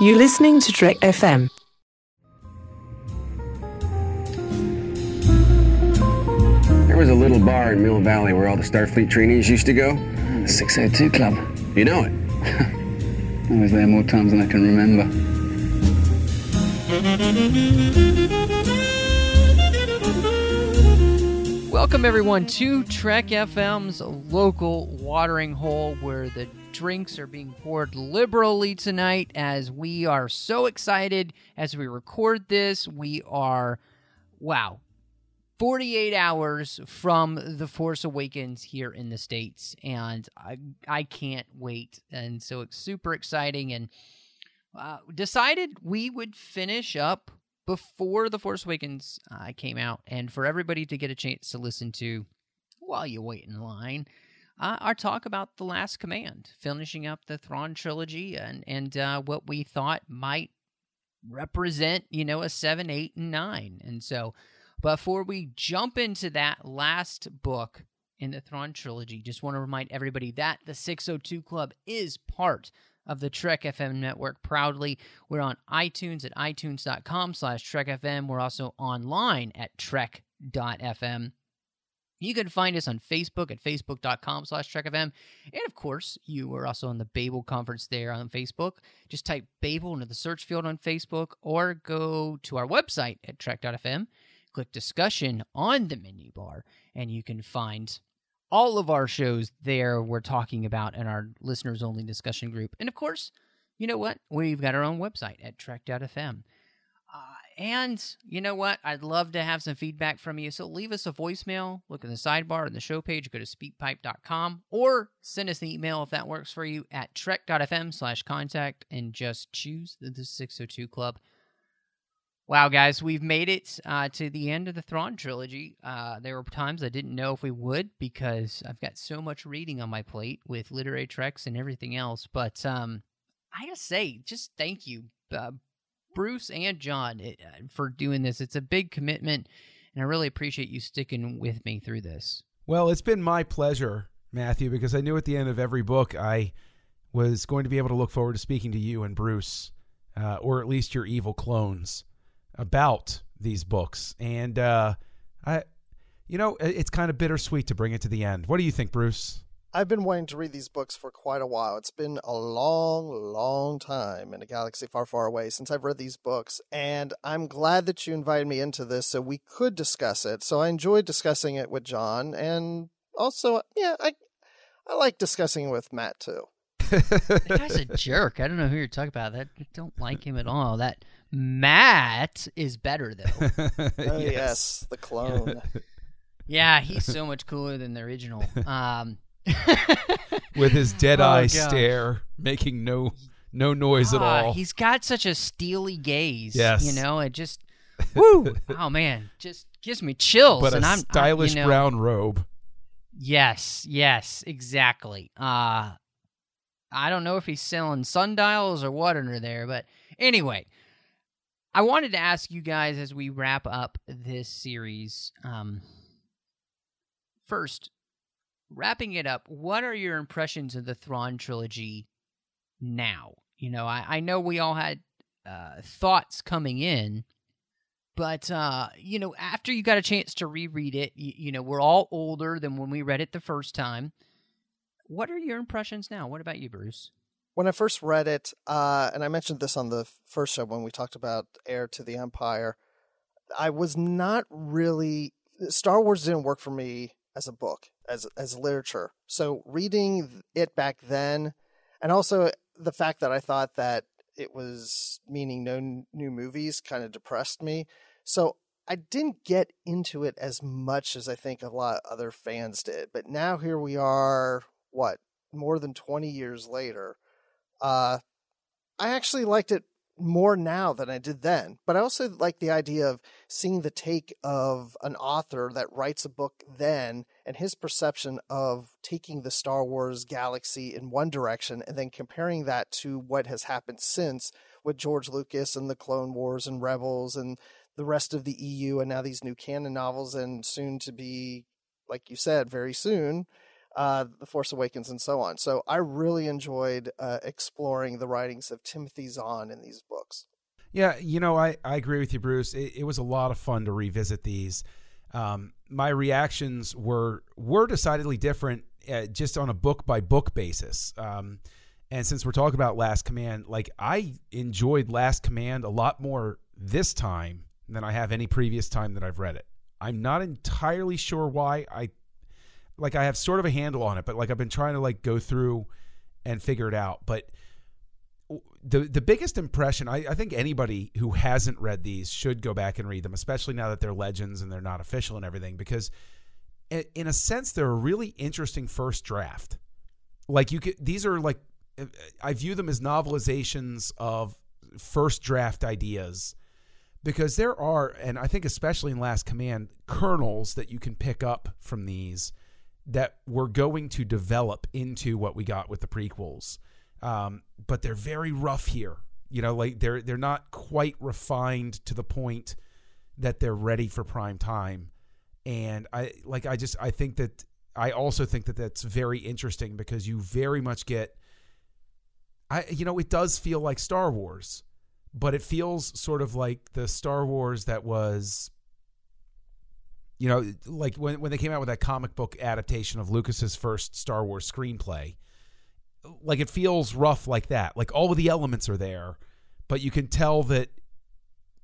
You're listening to Trek FM. There was a little bar in Mill Valley where all the Starfleet trainees used to go. The 602 Club. You know it. I was there more times than I can remember. Welcome, everyone, to Trek FM's local watering hole where the drinks are being poured liberally tonight as we are so excited as we record this. We are, wow, 48 hours from The Force Awakens here in the States, and I, I can't wait. And so it's super exciting. And uh, decided we would finish up before The Force Awakens uh, came out, and for everybody to get a chance to listen to while you wait in line. Uh, our talk about the Last Command, finishing up the Thrawn trilogy, and and uh, what we thought might represent, you know, a seven, eight, and nine. And so, before we jump into that last book in the Thrawn trilogy, just want to remind everybody that the 602 Club is part of the Trek FM network proudly. We're on iTunes at itunes.com slash Trek FM. We're also online at trek.fm. You can find us on Facebook at facebook.com slash trekfm. And of course, you are also on the Babel conference there on Facebook. Just type Babel into the search field on Facebook or go to our website at trek.fm, click discussion on the menu bar, and you can find all of our shows there we're talking about in our listeners only discussion group. And of course, you know what? We've got our own website at trek.fm. And you know what? I'd love to have some feedback from you. So leave us a voicemail. Look in the sidebar on the show page. Go to speakpipe.com or send us an email if that works for you at trek.fm slash contact and just choose the 602 Club. Wow, guys, we've made it uh, to the end of the Thrawn trilogy. Uh, there were times I didn't know if we would because I've got so much reading on my plate with literary treks and everything else. But um, I gotta say, just thank you, uh, Bruce and John, uh, for doing this. It's a big commitment, and I really appreciate you sticking with me through this. Well, it's been my pleasure, Matthew, because I knew at the end of every book I was going to be able to look forward to speaking to you and Bruce, uh, or at least your evil clones about these books. And uh, I, you know, it's kind of bittersweet to bring it to the end. What do you think, Bruce? I've been wanting to read these books for quite a while. It's been a long, long time in a galaxy far, far away since I've read these books, and I'm glad that you invited me into this so we could discuss it. So I enjoyed discussing it with John, and also, yeah, I I like discussing it with Matt too. that guy's a jerk. I don't know who you're talking about. That I don't like him at all. That Matt is better though. oh, yes. yes. the clone. yeah, he's so much cooler than the original. Um, with his dead eye oh, stare, making no no noise at all. He's got such a steely gaze. Yes, you know it just. woo! Oh man, just gives me chills. But and a I'm, stylish I, you know, brown robe. Yes, yes, exactly. Uh I don't know if he's selling sundials or what under there, but anyway, I wanted to ask you guys as we wrap up this series. Um, first, wrapping it up, what are your impressions of the Thrawn trilogy now? You know, I, I know we all had uh, thoughts coming in, but uh, you know, after you got a chance to reread it, you, you know, we're all older than when we read it the first time. What are your impressions now? What about you, Bruce? when I first read it, uh, and I mentioned this on the first show when we talked about Heir to the Empire, I was not really Star Wars didn't work for me as a book, as as literature. So reading it back then, and also the fact that I thought that it was meaning no new movies kind of depressed me. So I didn't get into it as much as I think a lot of other fans did. But now here we are, what more than twenty years later uh, I actually liked it more now than I did then. But I also like the idea of seeing the take of an author that writes a book then and his perception of taking the Star Wars galaxy in one direction and then comparing that to what has happened since with George Lucas and the Clone Wars and Rebels and the rest of the EU and now these new canon novels and soon to be, like you said, very soon, uh, The Force Awakens, and so on. So I really enjoyed uh, exploring the writings of Timothy Zahn in these books. Yeah, you know, I, I agree with you, Bruce. It, it was a lot of fun to revisit these. Um, my reactions were were decidedly different, uh, just on a book by book basis. Um, and since we're talking about Last Command, like I enjoyed Last Command a lot more this time than I have any previous time that I've read it. I'm not entirely sure why. I like I have sort of a handle on it, but like I've been trying to like go through and figure it out. But the the biggest impression I, I think anybody who hasn't read these should go back and read them, especially now that they're legends and they're not official and everything, because in a sense they're a really interesting first draft. Like you could these are like uh, I view them as novelizations of first draft ideas because there are, and I think especially in Last Command, kernels that you can pick up from these that we're going to develop into what we got with the prequels. Um, but they're very rough here. You know, like they're they're not quite refined to the point that they're ready for prime time. And I like I just I think that I also think that that's very interesting because you very much get I you know it does feel like Star Wars, but it feels sort of like the Star Wars that was you know like when when they came out with that comic book adaptation of Lucas's first Star Wars screenplay. Like it feels rough like that. Like all of the elements are there, but you can tell that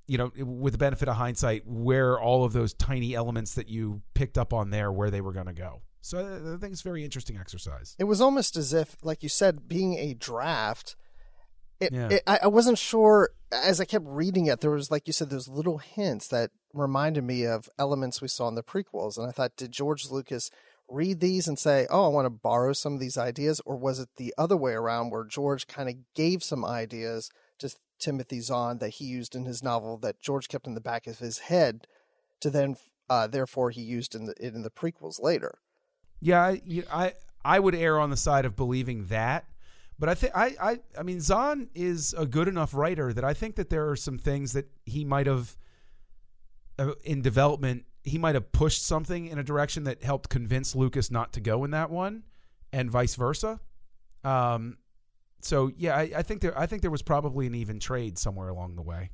you know with the benefit of hindsight where all of those tiny elements that you picked up on there where they were going to go. So I think it's a very interesting exercise. It was almost as if, like you said, being a draft. It, Yeah. it, I, I wasn't sure as I kept reading it. There was, like you said, those little hints that reminded me of elements we saw in the prequels, and I thought, did George Lucas read these and say, "Oh, I want to borrow some of these ideas," or was it the other way around, where George kind of gave some ideas to Timothy Zahn that he used in his novel that George kept in the back of his head, to then, uh, therefore, he used in the in the prequels later. Yeah, I, I I would err on the side of believing that, but I think I, I I mean Zahn is a good enough writer that I think that there are some things that he might have uh, in development he might have pushed something in a direction that helped convince Lucas not to go in that one, and vice versa. Um, so yeah, I, I think there I think there was probably an even trade somewhere along the way.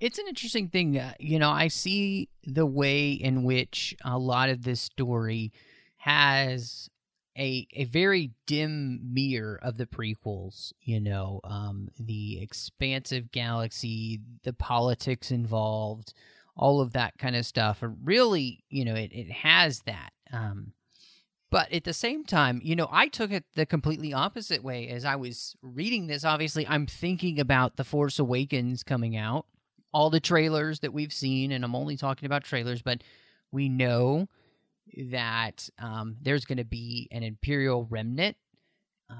It's an interesting thing. Uh, you know, I see the way in which a lot of this story has a a very dim mirror of the prequels. You know, um, the expansive galaxy, the politics involved, all of that kind of stuff. Really, you know, it, it has that. Um, but at the same time, you know, I took it the completely opposite way as I was reading this. Obviously, I'm thinking about The Force Awakens coming out, all the trailers that we've seen, and I'm only talking about trailers, but we know that um, there's going to be an Imperial remnant uh,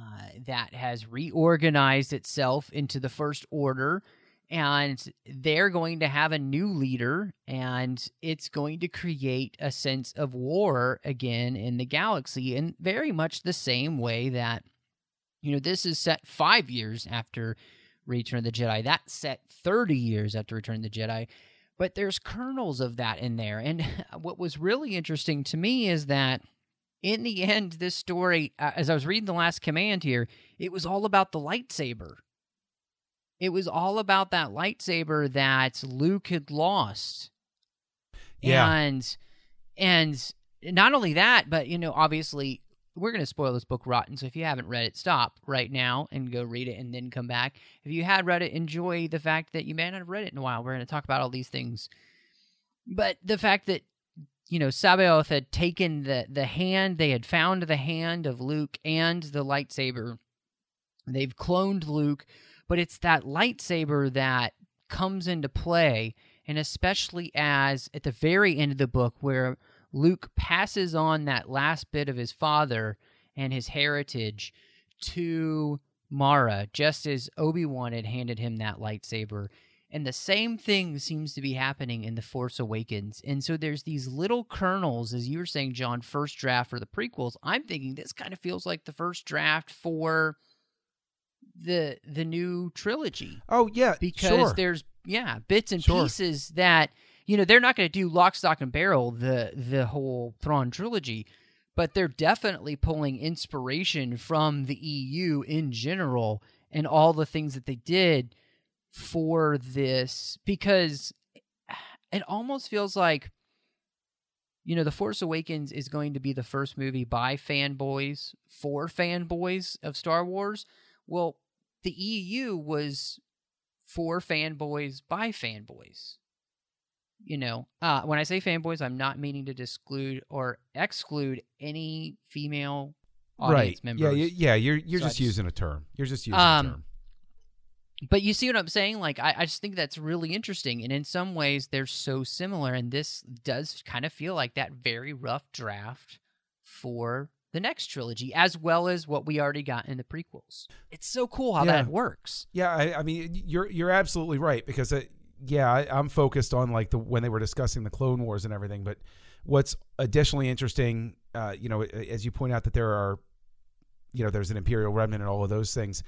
that has reorganized itself into the First Order. And they're going to have a new leader, and it's going to create a sense of war again in the galaxy, in very much the same way that, you know, this is set five years after Return of the Jedi. That's set 30 years after Return of the Jedi but there's kernels of that in there. And what was really interesting to me is that in the end, this story, uh, as I was reading The Last Command here, it was all about the lightsaber. It was all about that lightsaber that Luke had lost. Yeah. And and not only that, but you know, obviously we're going to spoil this book rotten. So if you haven't read it, stop right now and go read it and then come back. If you had read it, enjoy the fact that you may not have read it in a while. We're going to talk about all these things. But the fact that, you know, C'baoth had taken the, the hand, they had found the hand of Luke and the lightsaber. They've cloned Luke, but it's that lightsaber that comes into play. And especially as at the very end of the book, where Luke passes on that last bit of his father and his heritage to Mara, just as Obi Wan had handed him that lightsaber. And the same thing seems to be happening in The Force Awakens. And so there's these little kernels, as you were saying, John, first draft for the prequels. I'm thinking this kind of feels like the first draft for the the new trilogy Oh yeah, because sure. there's yeah bits and Sure. pieces that you know they're not going to do lock stock and barrel the the whole Thrawn trilogy but they're definitely pulling inspiration from the EU in general and all the things that they did for this because it almost feels like you know the force awakens is going to be the first movie by fanboys for fanboys of star wars. Well the eu was for fanboys by fanboys you know uh, when i say fanboys i'm not meaning to exclude or exclude any female audience right. members Yeah, you- yeah. You're you're So just just- using a term. You're just using Um, a term. but you see what I'm saying? Like, I, I just think that's really interesting. And in some ways, they're so similar. And this does kind of feel like that very rough draft for the next trilogy, as well as what we already got in the prequels. It's so cool how Yeah. that works. Yeah, I, I mean, you're you're absolutely right because it, yeah, I, I'm focused on like the when they were discussing the Clone Wars and everything. But what's additionally interesting, uh, you know, as you point out that there are, you know, there's an Imperial remnant and all of those things,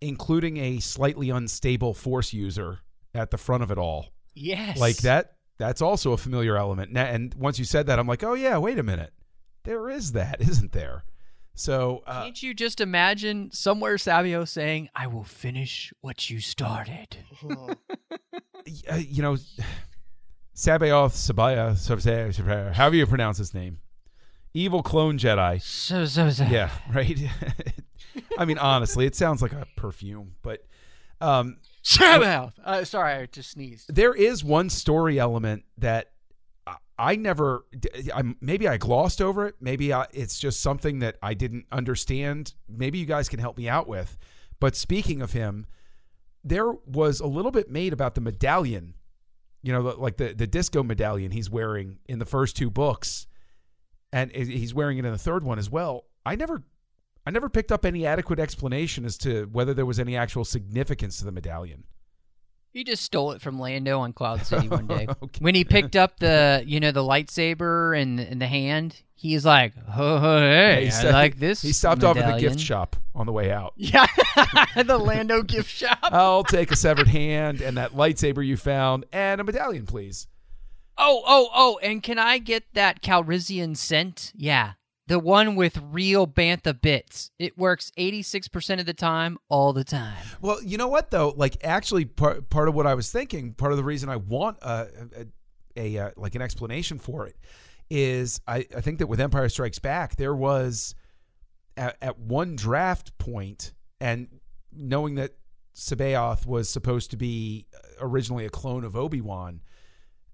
including a slightly unstable Force user at the front of it all, Yes. like that. That's also a familiar element. And once you said that, I'm like, oh yeah, wait a minute, there is that, isn't there? So uh, Can't you just imagine somewhere Savio saying, I will finish what you started? Uh, you know, C'baoth Sabaya, Sabaya, however you pronounce his name, evil clone Jedi. So, so, so. Yeah, right. I mean, honestly, it sounds like a perfume, but um, Savio! Uh, sorry, I just sneezed. there is one story element that I- never. I, maybe I glossed over it. Maybe I, it's just something that I didn't understand. Maybe you guys can help me out with. But speaking of him, there was a little bit made about the medallion. You know, like the the disco medallion he's wearing in the first two books, and he's wearing it in the third one as well. I never. I never picked up any adequate explanation as to whether there was any actual significance to the medallion. He just stole it from Lando on Cloud City one day. Okay. When he picked up the, you know, the lightsaber and and the hand, he's like, "Oh, hey, he I like this." He stopped off at the gift shop on the way out. Yeah, the Lando gift shop. I'll take a severed hand and that lightsaber you found and a medallion, please. Oh, oh, oh! And can I get that Calrissian scent? Yeah, the one with real bantha bits. It works eighty six percent of the time, all the time. Well, you know what though? Like, actually, part part of what I was thinking, part of the reason I want a a, a, uh like an explanation for it is I, I think that with Empire Strikes Back there was at, at one draft point and knowing that C'baoth was supposed to be originally a clone of Obi Wan.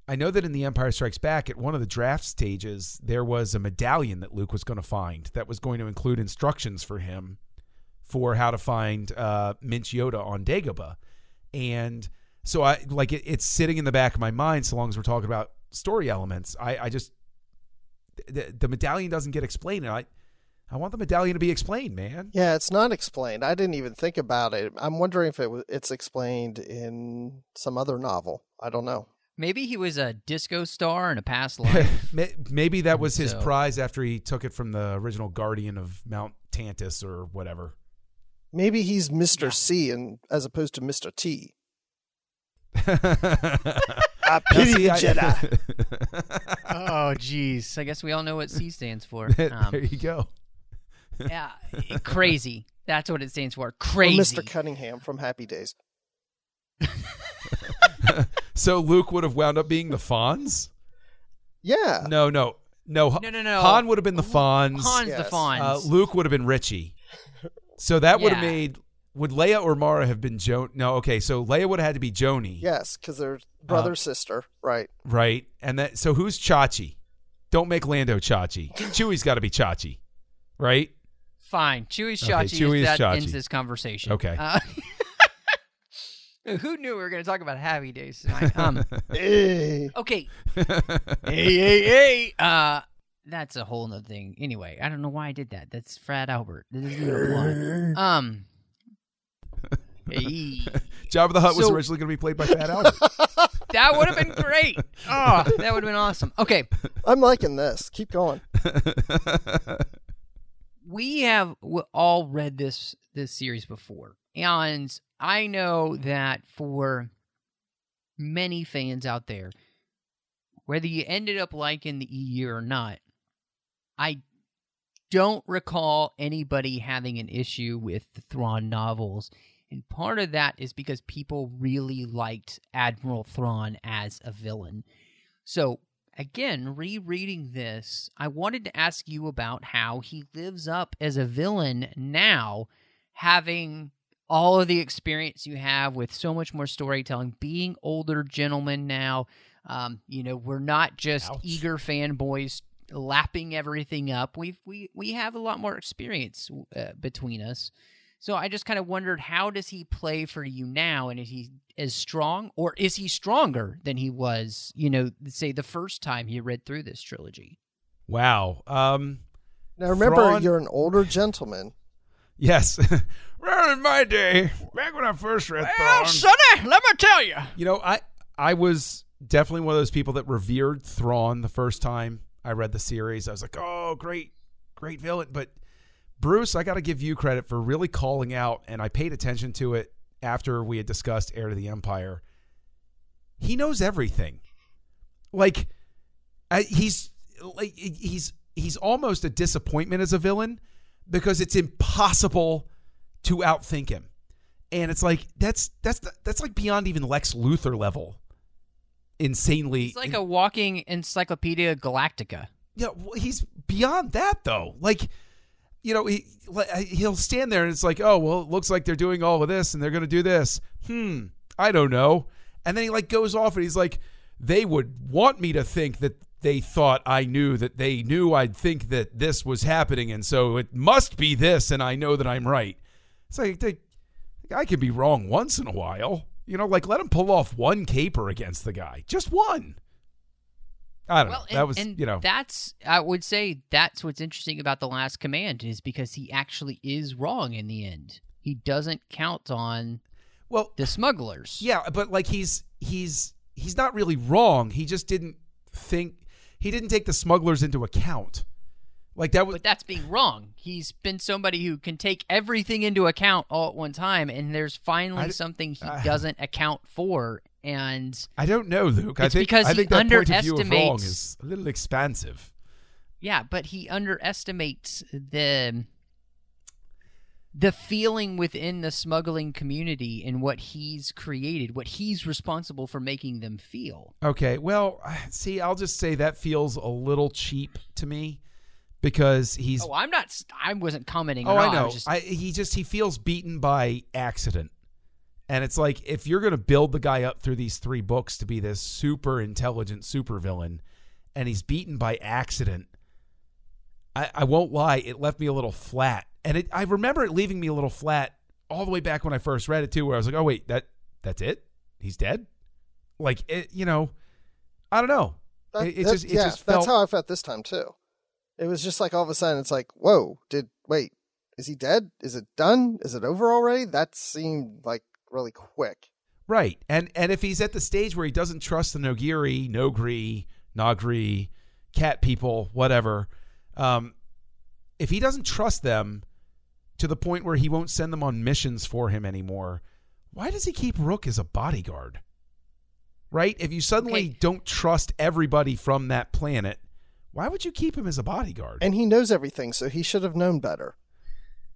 I know that in The Empire Strikes Back, at one of the draft stages, there was a medallion that Luke was going to find that was going to include instructions for him for how to find uh, Minch Yoda on Dagobah. And so I like it, it's sitting in the back of my mind so long as we're talking about story elements. I, I just the, the medallion doesn't get explained. And I I want the medallion to be explained, man. Yeah, it's not explained. I didn't even think about it. I'm wondering if it was, it's explained in some other novel. I don't know. Maybe he was a disco star in a past life. Maybe that was his So- prize after he took it from the original Guardian of Mount Tantiss or whatever. Maybe he's Mr. C and as opposed to Mr. T. I pity See, the Jedi. oh, jeez. I guess we all know what C stands for. there Um, you go. yeah, crazy. That's what it stands for. Or Crazy. Mr. Cunningham from Happy Days. So Luke would have wound up being the Fonz? Yeah. No, no, no. No, no, no. Han would have been the Fonz. Han's the Yes. Fonz. Uh, Luke would have been Richie. So that would have Yeah. made. Would Leia or Mara have been Jo? No, okay. So Leia would have had to be Joanie, Yes, because they're brother Uh, sister. Right. right? And that. So who's Chachi? Don't make Lando Chachi. Chewie's got to be Chachi, right? Fine. Chewie's Okay, Chachi. Chewie is that Chachi. ends this conversation. Okay. Uh, who knew we were going to talk about Happy Days tonight? Um, Hey. okay. hey, hey, hey. Uh, that's a whole nother thing. Anyway, I don't know why I did that. That's Fred Albert. That doesn't even apply. Um. Hey. Jabba the Hutt was originally going to be played by Fat Albert. That would have been great. Oh, that would have been awesome. Okay. I'm liking this. Keep going. we have all read this this series before and i know that for many fans out there whether you ended up liking the eu or not i don't recall anybody having an issue with the Thrawn novels. And part of that is because people really liked Admiral Thrawn as a villain. So, again, rereading this, I wanted to ask you about how he lives up as a villain now, having all of the experience you have with so much more storytelling, being older gentlemen now. Um, you know, we're not just Ouch. eager fanboys lapping everything up. We've we we have a lot more experience uh, between us. So I just kind of wondered how does he play for you now and is he as strong or is he stronger than he was, you know, say the first time he read through this trilogy? Wow. Um, Now remember, Thrawn- you're an older gentleman. yes. well, in my day, back when I first read Thrawn, Sonny, let me tell you. you know, I I was definitely one of those people that revered Thrawn the first time I read the series. I was like, oh, great, great villain. But Bruce, I got to give you credit for really calling out, and I paid attention to it after we had discussed Heir to the Empire. He knows everything. Like, I, he's like he's he's almost a disappointment as a villain because it's impossible to outthink him. And it's like that's that's that's like beyond even Lex Luthor level. Insanely, It's like a walking encyclopedia galactica. yeah, well, he's beyond that though. Like, you know, he he'll stand there and it's like, oh well, it looks like they're doing all of this and they're going to do this. Hmm, I don't know. And then he like goes off and he's like, they would want me to think that they thought I knew that they knew I'd think that this was happening, and so it must be this, and I know that I'm right. It's like the guy can be wrong once in a while. You know, like let him pull off one caper against the guy, just one. I don't Well, know. and, that was and you know that's I would say that's what's interesting about the Last Command is because he actually is wrong in the end. He doesn't count on well the smugglers. Yeah, but like he's he's he's not really wrong. He just didn't think he didn't take the smugglers into account. Like that was But that's being wrong. He's been somebody who can take everything into account all at one time, and there's finally I something he I- doesn't account for. And I don't know, Luke. I think because I he think that point of view of wrong is a little expansive. yeah, but he underestimates the the feeling within the smuggling community and what he's created, what he's responsible for making them feel. Okay, well, see, I'll just say that feels a little cheap to me because he's Oh, I'm not. I wasn't commenting. Oh, at. I know. was just, I, he just he feels beaten by accident, and it's like if you're going to build the guy up through these three books to be this super intelligent supervillain, and he's beaten by accident. I, I won't lie, it left me a little flat, and it, I remember it leaving me a little flat all the way back when I first read it too, where I was like, oh wait, that that's it, he's dead, like it, you know, I don't know. That- It- it that- just- it yeah, just that's how I felt this time too. It was just like all of a sudden, it's like, whoa, did wait? Is he dead? Is it done? Is it over already? That seemed like really quick. Right. And and if he's at the stage where he doesn't trust the Nogiri, Noghri, Nagri, cat people, whatever, um, if he doesn't trust them to the point where he won't send them on missions for him anymore, why does he keep Rukh as a bodyguard? Right? If you suddenly Okay. don't trust everybody from that planet, why would you keep him as a bodyguard? And he knows everything, so he should have known better.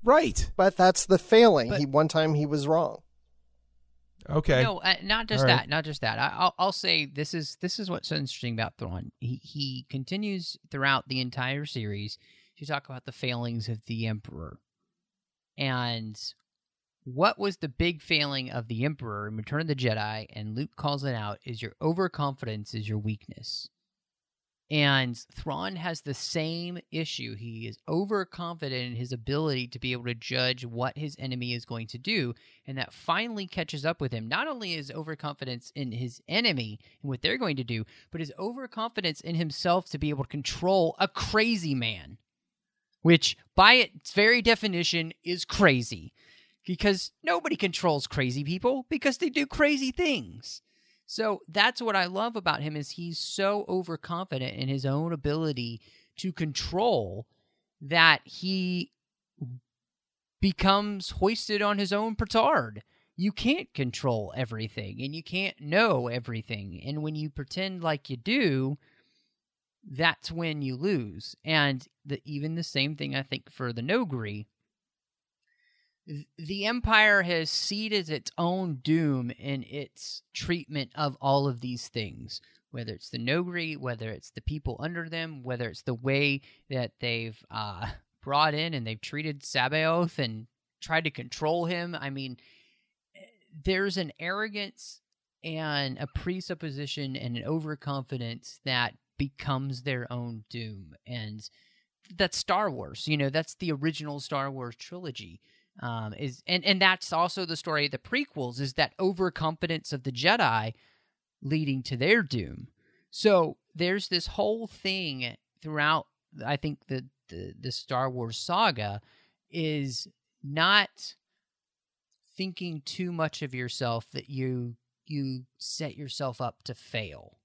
right. But that's the failing. But- he one time he was wrong. Okay. No, uh, not just All right. that. Not just that. I, I'll, I'll say this is this is what's so interesting about Thrawn. He he continues throughout the entire series to talk about the failings of the Emperor, and what was the big failing of the Emperor in Return of the Jedi, and Luke calls it out, is your overconfidence is your weakness. And Thrawn has the same issue. He is overconfident in his ability to be able to judge what his enemy is going to do, and that finally catches up with him. Not only his overconfidence in his enemy and what they're going to do, but his overconfidence in himself to be able to control a crazy man, which by its very definition is crazy because nobody controls crazy people because they do crazy things. So that's what I love about him is he's so overconfident in his own ability to control that he becomes hoisted on his own petard. You can't control everything and you can't know everything. And when you pretend like you do, that's when you lose. And the, even the same thing, I think, for the Noghri. Th- The Empire has seeded its own doom in its treatment of all of these things, whether it's the Noghri whether it's the people under them, whether it's the way that they've uh, brought in and they've treated C'baoth and tried to control him. I mean, there's an arrogance and a presupposition and an overconfidence that becomes their own doom. And that's Star Wars. You know, that's the original Star Wars trilogy. Um, is and and that's also the story of the prequels is that overconfidence of the Jedi leading to their doom. So there's this whole thing throughout. I think the the, the Star Wars saga is not thinking too much of yourself that you you set yourself up to fail.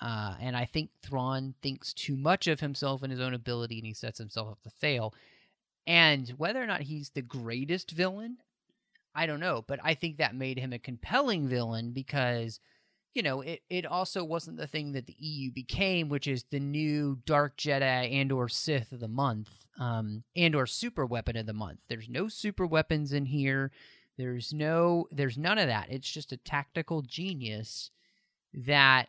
Uh, and I think Thrawn thinks too much of himself and his own ability, and he sets himself up to fail. And whether or not he's the greatest villain, I don't know. But I think that made him a compelling villain because, you know, it, it also wasn't the thing that the EU became, which is the new Dark Jedi and or Sith of the month, um, and or super weapon of the month. There's no super weapons in here. There's no there's none of that. It's just a tactical genius that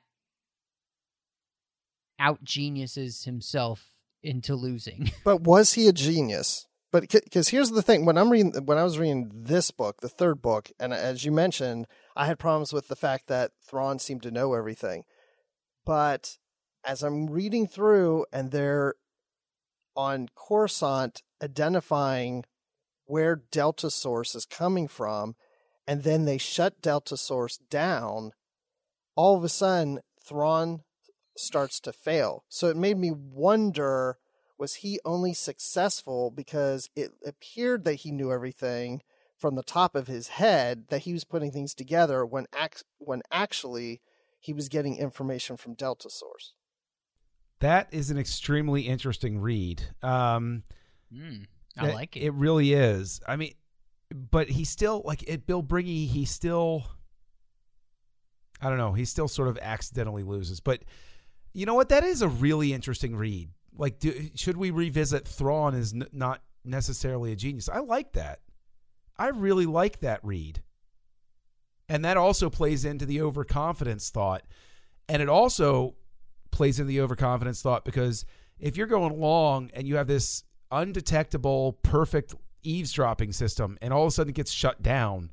out geniuses himself into losing. But was he a genius? But because here's the thing: when I'm reading, when I was reading this book, the third book, and as you mentioned, I had problems with the fact that Thrawn seemed to know everything. But as I'm reading through, and they're on Coruscant identifying where Delta Source is coming from, and then they shut Delta Source down. All of a sudden, Thrawn starts to fail. So it made me wonder was he only successful because it appeared that he knew everything from the top of his head that he was putting things together when ac- when actually he was getting information from Delta Source. That is an extremely interesting read. Um, Mm, I it- like it. It really is. I mean, but he still like at Bilbringi. He still, I don't know. He still sort of accidentally loses. But you know what? That is a really interesting read. Like, do, should we revisit Thrawn as n- not necessarily a genius? I like that. I really like that read. And that also plays into the overconfidence thought. And it also plays into the overconfidence thought because if you're going long and you have this undetectable, perfect eavesdropping system and all of a sudden it gets shut down,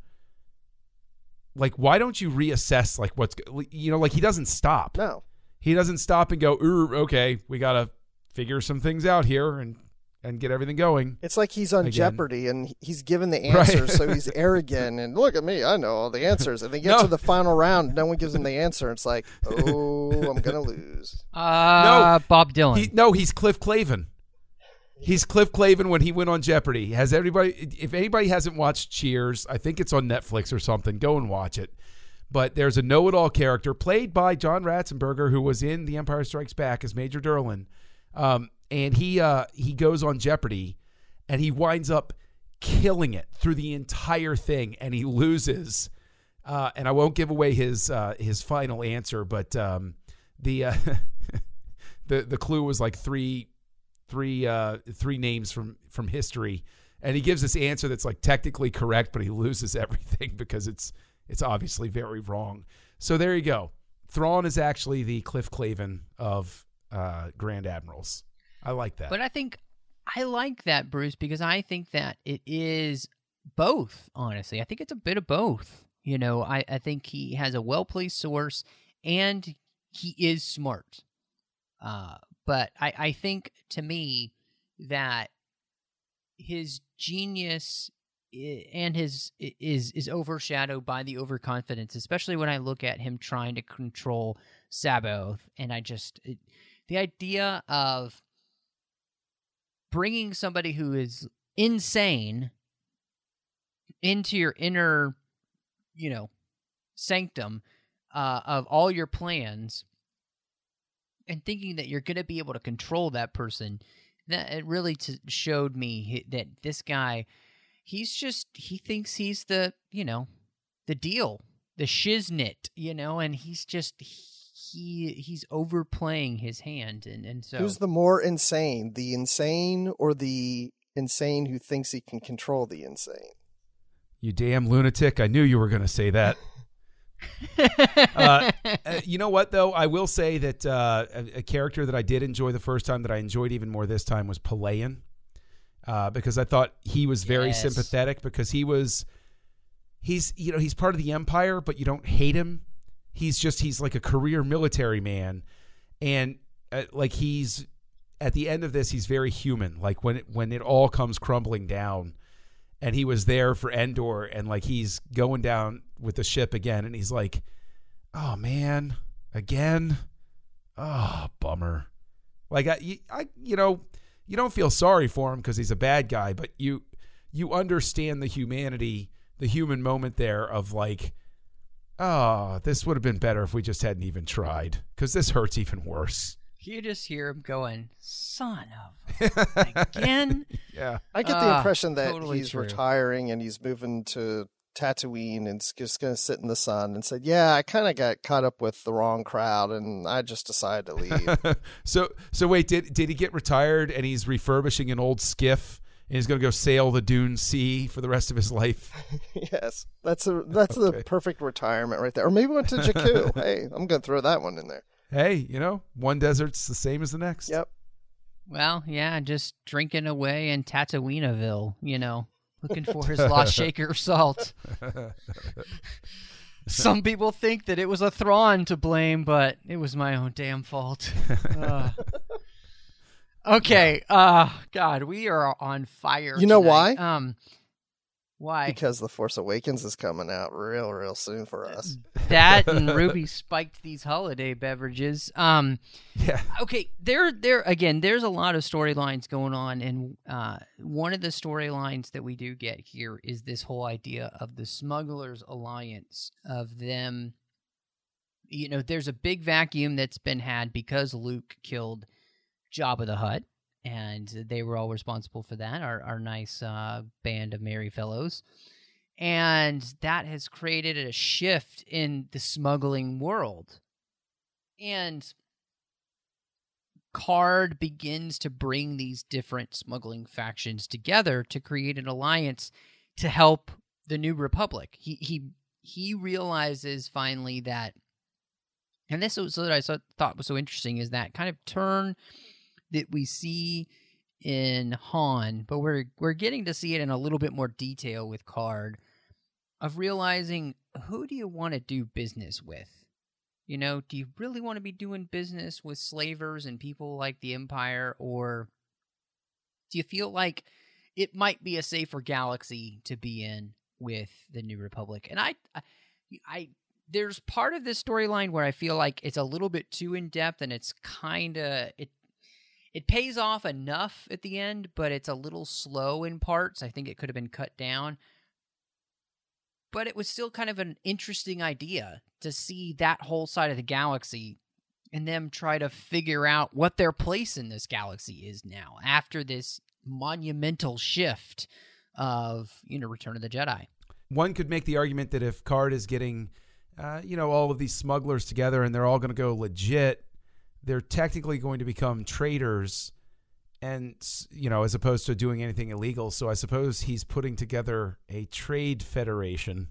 like why don't you reassess like what's you know like he doesn't stop. No. He doesn't stop and go, "Ooh, okay, we got to figure some things out here and and get everything going." It's like he's on Again. Jeopardy and he's given the Right. answers, so he's arrogant and look at me, I know all the answers. And they get No. to the final round, no one gives him the answer. It's like, oh, I'm gonna lose. uh, Bob Dylan. He, no, he's Cliff Clavin. He's Cliff Clavin when he went on Jeopardy. Has everybody? If anybody hasn't watched Cheers, I think it's on Netflix or something. Go and watch it. But there's a know-it-all character played by John Ratzenberger, who was in The Empire Strikes Back as Major Derlin, um, and he uh, he goes on Jeopardy, and he winds up killing it through the entire thing, and he loses. Uh, and I won't give away his uh, his final answer, but um, the uh, the the clue was like three three uh three names from from history and he gives this answer that's like technically correct but he loses everything because it's it's obviously very wrong so there you go Thrawn is actually the Cliff Clavin of uh Grand Admirals I like that But I think I like that, Bruce, because I think that it is both, honestly. I think it's a bit of both. You know, I, I think he has a well placed source and he is smart. Uh, but I, I think to me that his genius and his is is overshadowed by the overconfidence, especially when I look at him trying to control Sabo, and I just it, the idea of bringing somebody who is insane into your inner, you know, sanctum uh, of all your plans and thinking that you're going to be able to control that person that it really t- showed me that this guy he's just he thinks he's the you know the deal the shiznit you know and he's just he he's overplaying his hand, and and so Who's the more insane, the insane or the insane who thinks he can control the insane? You damn lunatic! I knew you were going to say that. uh, uh, you know what though? I will say that uh, a, a character that I did enjoy the first time that I enjoyed even more this time was Pellaeon, uh, because I thought he was very Yes. sympathetic because he was, he's you know he's part of the empire, but you don't hate him. He's just he's like a career military man, and uh, like he's at the end of this he's very human. Like when it, when it all comes crumbling down, and he was there for Endor, and like he's going down with the ship again, and he's like, "Oh man, again, oh bummer." Like I, I, you know, you don't feel sorry for him because he's a bad guy, but you, you understand the humanity, the human moment there of like, oh, this would have been better if we just hadn't even tried because this hurts even worse. you just hear him going, "Son of again." Yeah, I get the Ah, impression that totally he's true. retiring and he's moving to Tatooine and just going to sit in the sun and said, "Yeah, I kind of got caught up with the wrong crowd and I just decided to leave." so so wait, did did he get retired and he's refurbishing an old skiff and he's going to go sail the Dune Sea for the rest of his life? yes, that's a that's Okay. the perfect retirement right there. Or maybe went to Jakku. hey, I'm going to throw that one in there. Hey, you know, one desert's the same as the next. Yep. Well, yeah, just drinking away in Tatooinaville, you know, looking for his lost shaker of salt. Some people think that it was a Thrawn to blame, but it was my own damn fault. Ugh. okay, uh God, we are on fire. You know tonight. why? Um why? Because The Force Awakens is coming out real, real soon for us. that and Ruby spiked these holiday beverages. Um Yeah. okay there there again there's a lot of storylines going on and uh, one of the storylines that we do get here is this whole idea of the smugglers alliance of them you know there's a big vacuum that's been had because luke killed jabba the hutt and they were all responsible for that our, our nice uh, band of merry fellows and that has created a shift in the smuggling world and Karrde begins to bring these different smuggling factions together to create an alliance to help the New Republic. He he he realizes finally that, and this was what I thought was so interesting is that kind of turn that we see in Han, but we're we're getting to see it in a little bit more detail with Karrde, of realizing who do you want to do business with. You know, do you really want to be doing business with slavers and people like the Empire, or do you feel like it might be a safer galaxy to be in with the New Republic? And I, I, I there's part of this storyline where I feel like it's a little bit too in depth, and it's kind of it. It pays off enough at the end, but it's a little slow in parts. I think it could have been cut down but it was still kind of an interesting idea to see that whole side of the galaxy and them try to figure out what their place in this galaxy is now after this monumental shift of you know return of the jedi One could make the argument that if Karrde is getting, uh, you know, all of these smugglers together and they're all going to go legit, they're technically going to become traitors, and you know, as opposed to doing anything illegal. So I suppose he's putting together a trade federation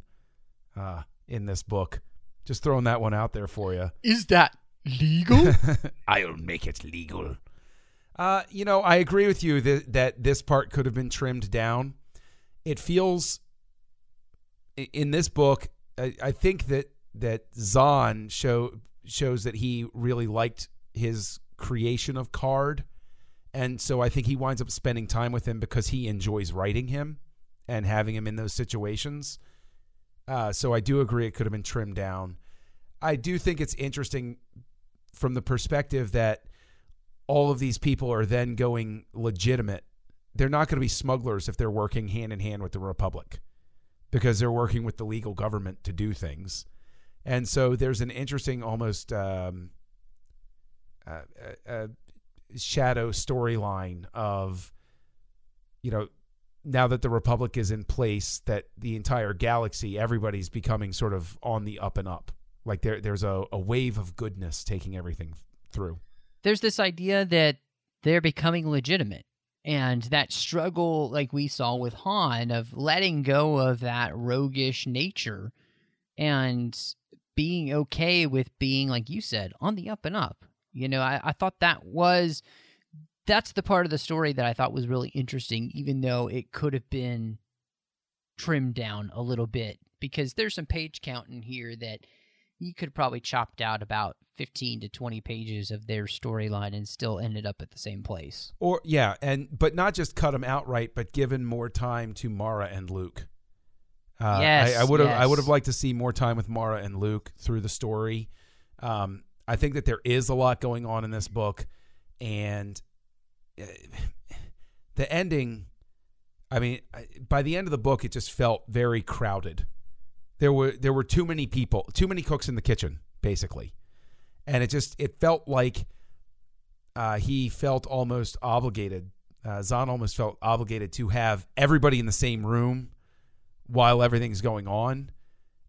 uh, in this book. Just throwing that one out there for you. is that legal I'll make it legal. Uh, you know, I agree with you that, that this part could have been trimmed down. It feels in this book. I, I think that that Zahn show shows that he really liked his creation of Karrde, and so I think he winds up spending time with him because he enjoys writing him and having him in those situations. Uh, so I do agree it could have been trimmed down. I do think it's interesting from the perspective that all of these people are then going legitimate. They're not going to be smugglers if they're working hand in hand with the Republic because they're working with the legal government to do things. And so there's an interesting, almost um, uh, uh, shadow storyline of, you know, now that the Republic is in place, that the entire galaxy, everybody's becoming sort of on the up and up like there there's a, a wave of goodness taking everything through. There's this idea that they're becoming legitimate. And that struggle, like we saw with Han, of letting go of that roguish nature and being okay with being, like you said, on the up and up. You know, I, I thought that was that's the part of the story that I thought was really interesting, even though it could have been trimmed down a little bit because there's some page count in here that you could probably chopped out about 15 to 20 pages of their storyline and still ended up at the same place. Or yeah, and but not just cut them outright, but given more time to Mara and Luke. Uh, Yes, I would have. I would have liked to see more time with Mara and Luke through the story. Um, I think that there is a lot going on in this book, and uh, the ending. I mean, by the end of the book, it just felt very crowded. There were there were too many people, too many cooks in the kitchen, basically, and it just it felt like uh, he felt almost obligated. Uh, Zahn almost felt obligated to have everybody in the same room while everything's going on,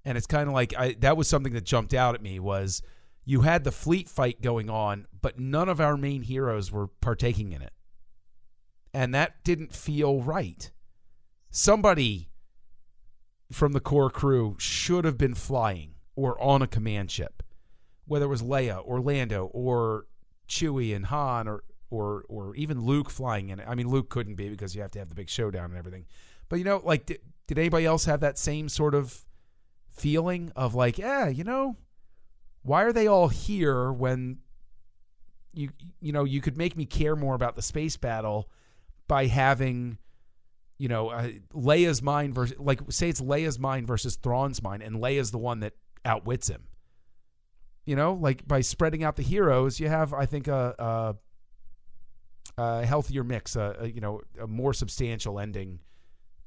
and it's kind of like I, that was something that jumped out at me was you had the fleet fight going on, but none of our main heroes were partaking in it, and that didn't feel right. Somebody from the core crew should have been flying or on a command ship, whether it was Leia or Lando or Chewie and Han or or or even Luke flying in it. I mean, Luke couldn't be because you have to have the big showdown and everything. But you know, like, did, did anybody else have that same sort of feeling of like, yeah, you know, why are they all here when you you know you could make me care more about the space battle by having you know uh, Leia's mind versus like say it's Leia's mind versus Thrawn's mind and Leia's the one that outwits him. You know, like by spreading out the heroes, you have I think a a, a healthier mix, a, a you know a more substantial ending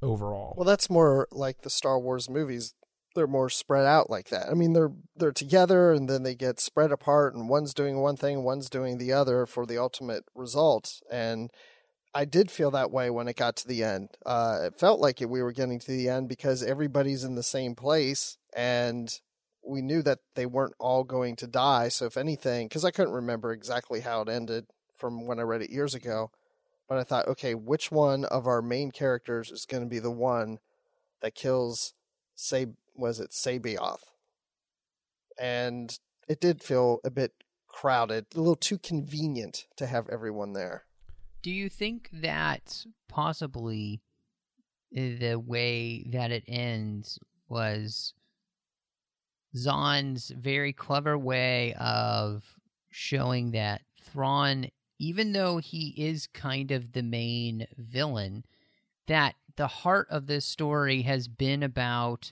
overall. Well, that's more like the Star Wars movies. They're more spread out like that. I mean, they're they're together and then they get spread apart, and one's doing one thing, one's doing the other for the ultimate result. And I did feel that way when it got to the end. Uh, it felt like it, we were getting to the end because everybody's in the same place, and we knew that they weren't all going to die. So, if anything, because I couldn't remember exactly how it ended from when I read it years ago, but I thought, okay, which one of our main characters is going to be the one that kills, say, was it C'baoth? And it did feel a bit crowded, a little too convenient to have everyone there. Do you think that possibly the way that it ends was Zahn's very clever way of showing that Thrawn, even though he is kind of the main villain, that the heart of this story has been about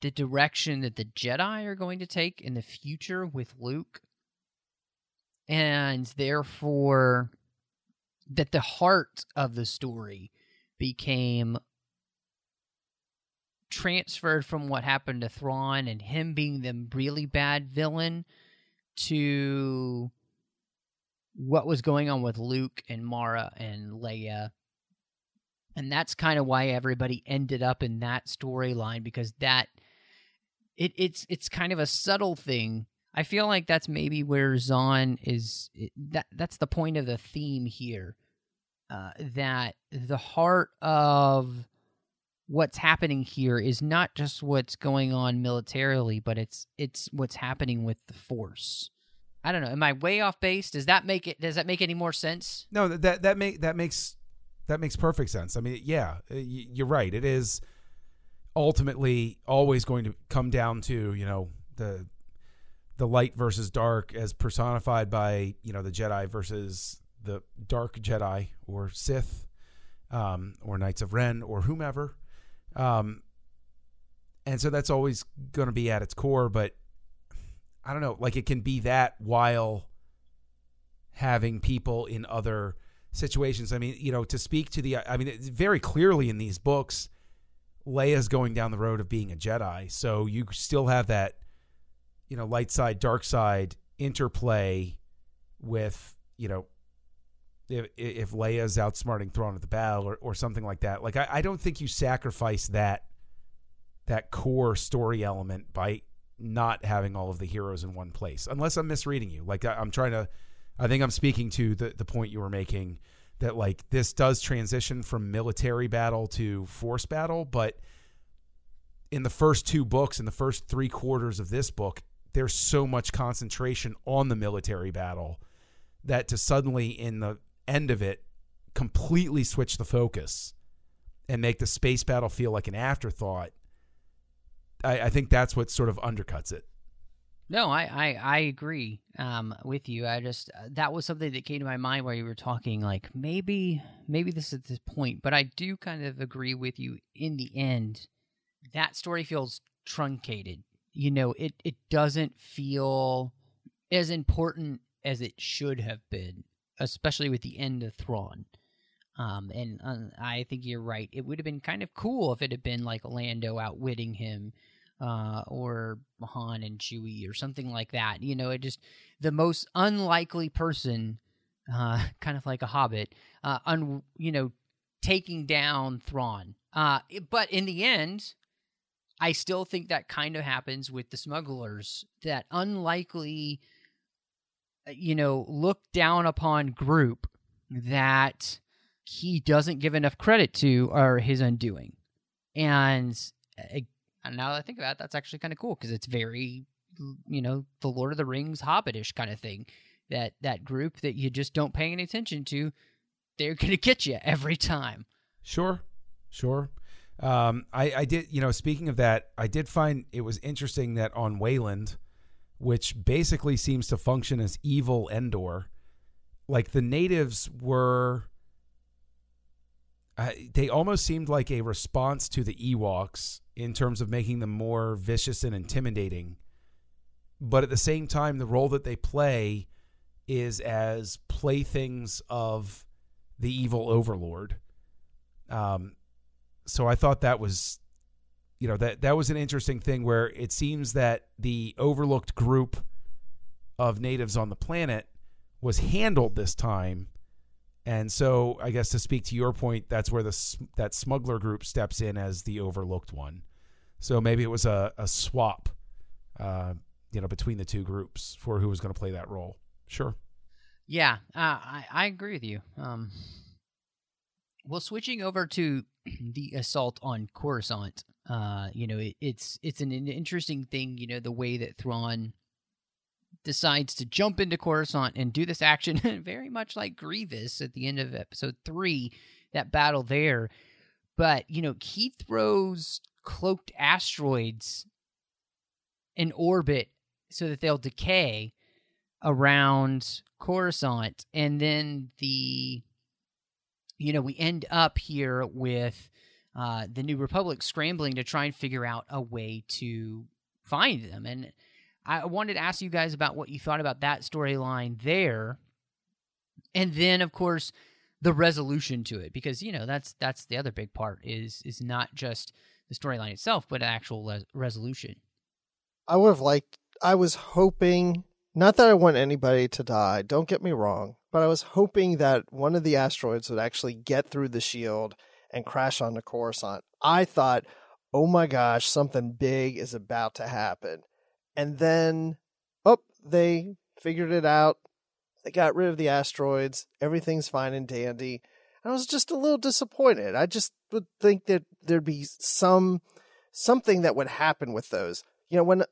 the direction that the Jedi are going to take in the future with Luke. And therefore, that the heart of the story became transferred from what happened to Thrawn and him being the really bad villain to what was going on with Luke and Mara and Leia. And that's kind of why everybody ended up in that storyline because that it, it's it's kind of a subtle thing. I feel like that's maybe where Zahn is. That that's the point of the theme here. Uh, that the heart of what's happening here is not just what's going on militarily, but it's it's what's happening with the Force. I don't know. Am I way off base? Does that make it? Does that make any more sense? No, that that make that makes that makes perfect sense. I mean, yeah, you're right. It is ultimately always going to come down to you know the the light versus dark as personified by you know the Jedi versus the dark Jedi or Sith um, or Knights of Ren or whomever. Um, and so that's always going to be at its core, but I don't know, like it can be that while having people in other situations. I mean, you know, to speak to the, I mean, very clearly in these books, Leia's going down the road of being a Jedi. So you still have that, you know, light side, dark side interplay with, you know, if, if Leia's outsmarting Thrawn at the battle or, or something like that. Like, I, I don't think you sacrifice that, that core story element by not having all of the heroes in one place, unless I'm misreading you. Like I, I'm trying to, I think I'm speaking to the the point you were making that like this does transition from military battle to force battle, but in the first two books, in the first three quarters of this book, there's so much concentration on the military battle that to suddenly in the end of it completely switch the focus and make the space battle feel like an afterthought I, I think that's what sort of undercuts it. No, I, I, I agree um, with you. I just uh, that was something that came to my mind while you were talking. Like maybe maybe this is the point, but I do kind of agree with you. In the end, that story feels truncated. You know, it it doesn't feel as important as it should have been, especially with the end of Thrawn. Um, and uh, I think you're right. It would have been kind of cool if it had been like Lando outwitting him, uh, or Han and Chewie or something like that. You know, it just the most unlikely person, uh, kind of like a Hobbit, uh, un, you know, taking down Thrawn. Uh, but in the end, I still think that kind of happens with the smugglers. That unlikely, uh, you know, look down upon group that he doesn't give enough credit to are his undoing. And, and now that I think about it, that's actually kind of cool because it's very, you know, the Lord of the Rings hobbitish kind of thing. That that group that you just don't pay any attention to, they're to get you every time. Sure, sure. Um, I, I did, you know, speaking of that, I did find it was interesting that on Wayland, which basically seems to function as evil Endor, like the natives were they almost seemed like a response to the Ewoks in terms of making them more vicious and intimidating. But at the same time, the role that they play is as playthings of the evil overlord. Um, so I thought that was, you know, that that was an interesting thing where it seems that the overlooked group of natives on the planet was handled this time and so, I guess to speak to your point, that's where the that smuggler group steps in as the overlooked one. So maybe it was a, a swap, uh, you know, between the two groups for who was going to play that role. Sure. Yeah, uh, I I agree with you. Um, well, switching over to the assault on Coruscant, uh, you know, it, it's it's an, an interesting thing. You know, the way that Thrawn decides to jump into Coruscant and do this action very much like Grievous at the end of episode three, that battle there. But, you know, he throws cloaked asteroids in orbit so that they'll decay around Coruscant. And then the, you know, we end up here with uh, the New Republic scrambling to try and figure out a way to find them. And I wanted to ask you guys about what you thought about that storyline there. And then of course the resolution to it because you know that's that's the other big part is is not just the storyline itself but actual le- resolution. I would have liked I was hoping not that I want anybody to die, don't get me wrong, but I was hoping that one of the asteroids would actually get through the shield and crash onto Coruscant. I thought, "Oh my gosh, something big is about to happen." And then oh they figured it out. They got rid of the asteroids. Everything's fine and dandy. I was just a little disappointed. I just would think that there'd be some something that would happen with those. You know when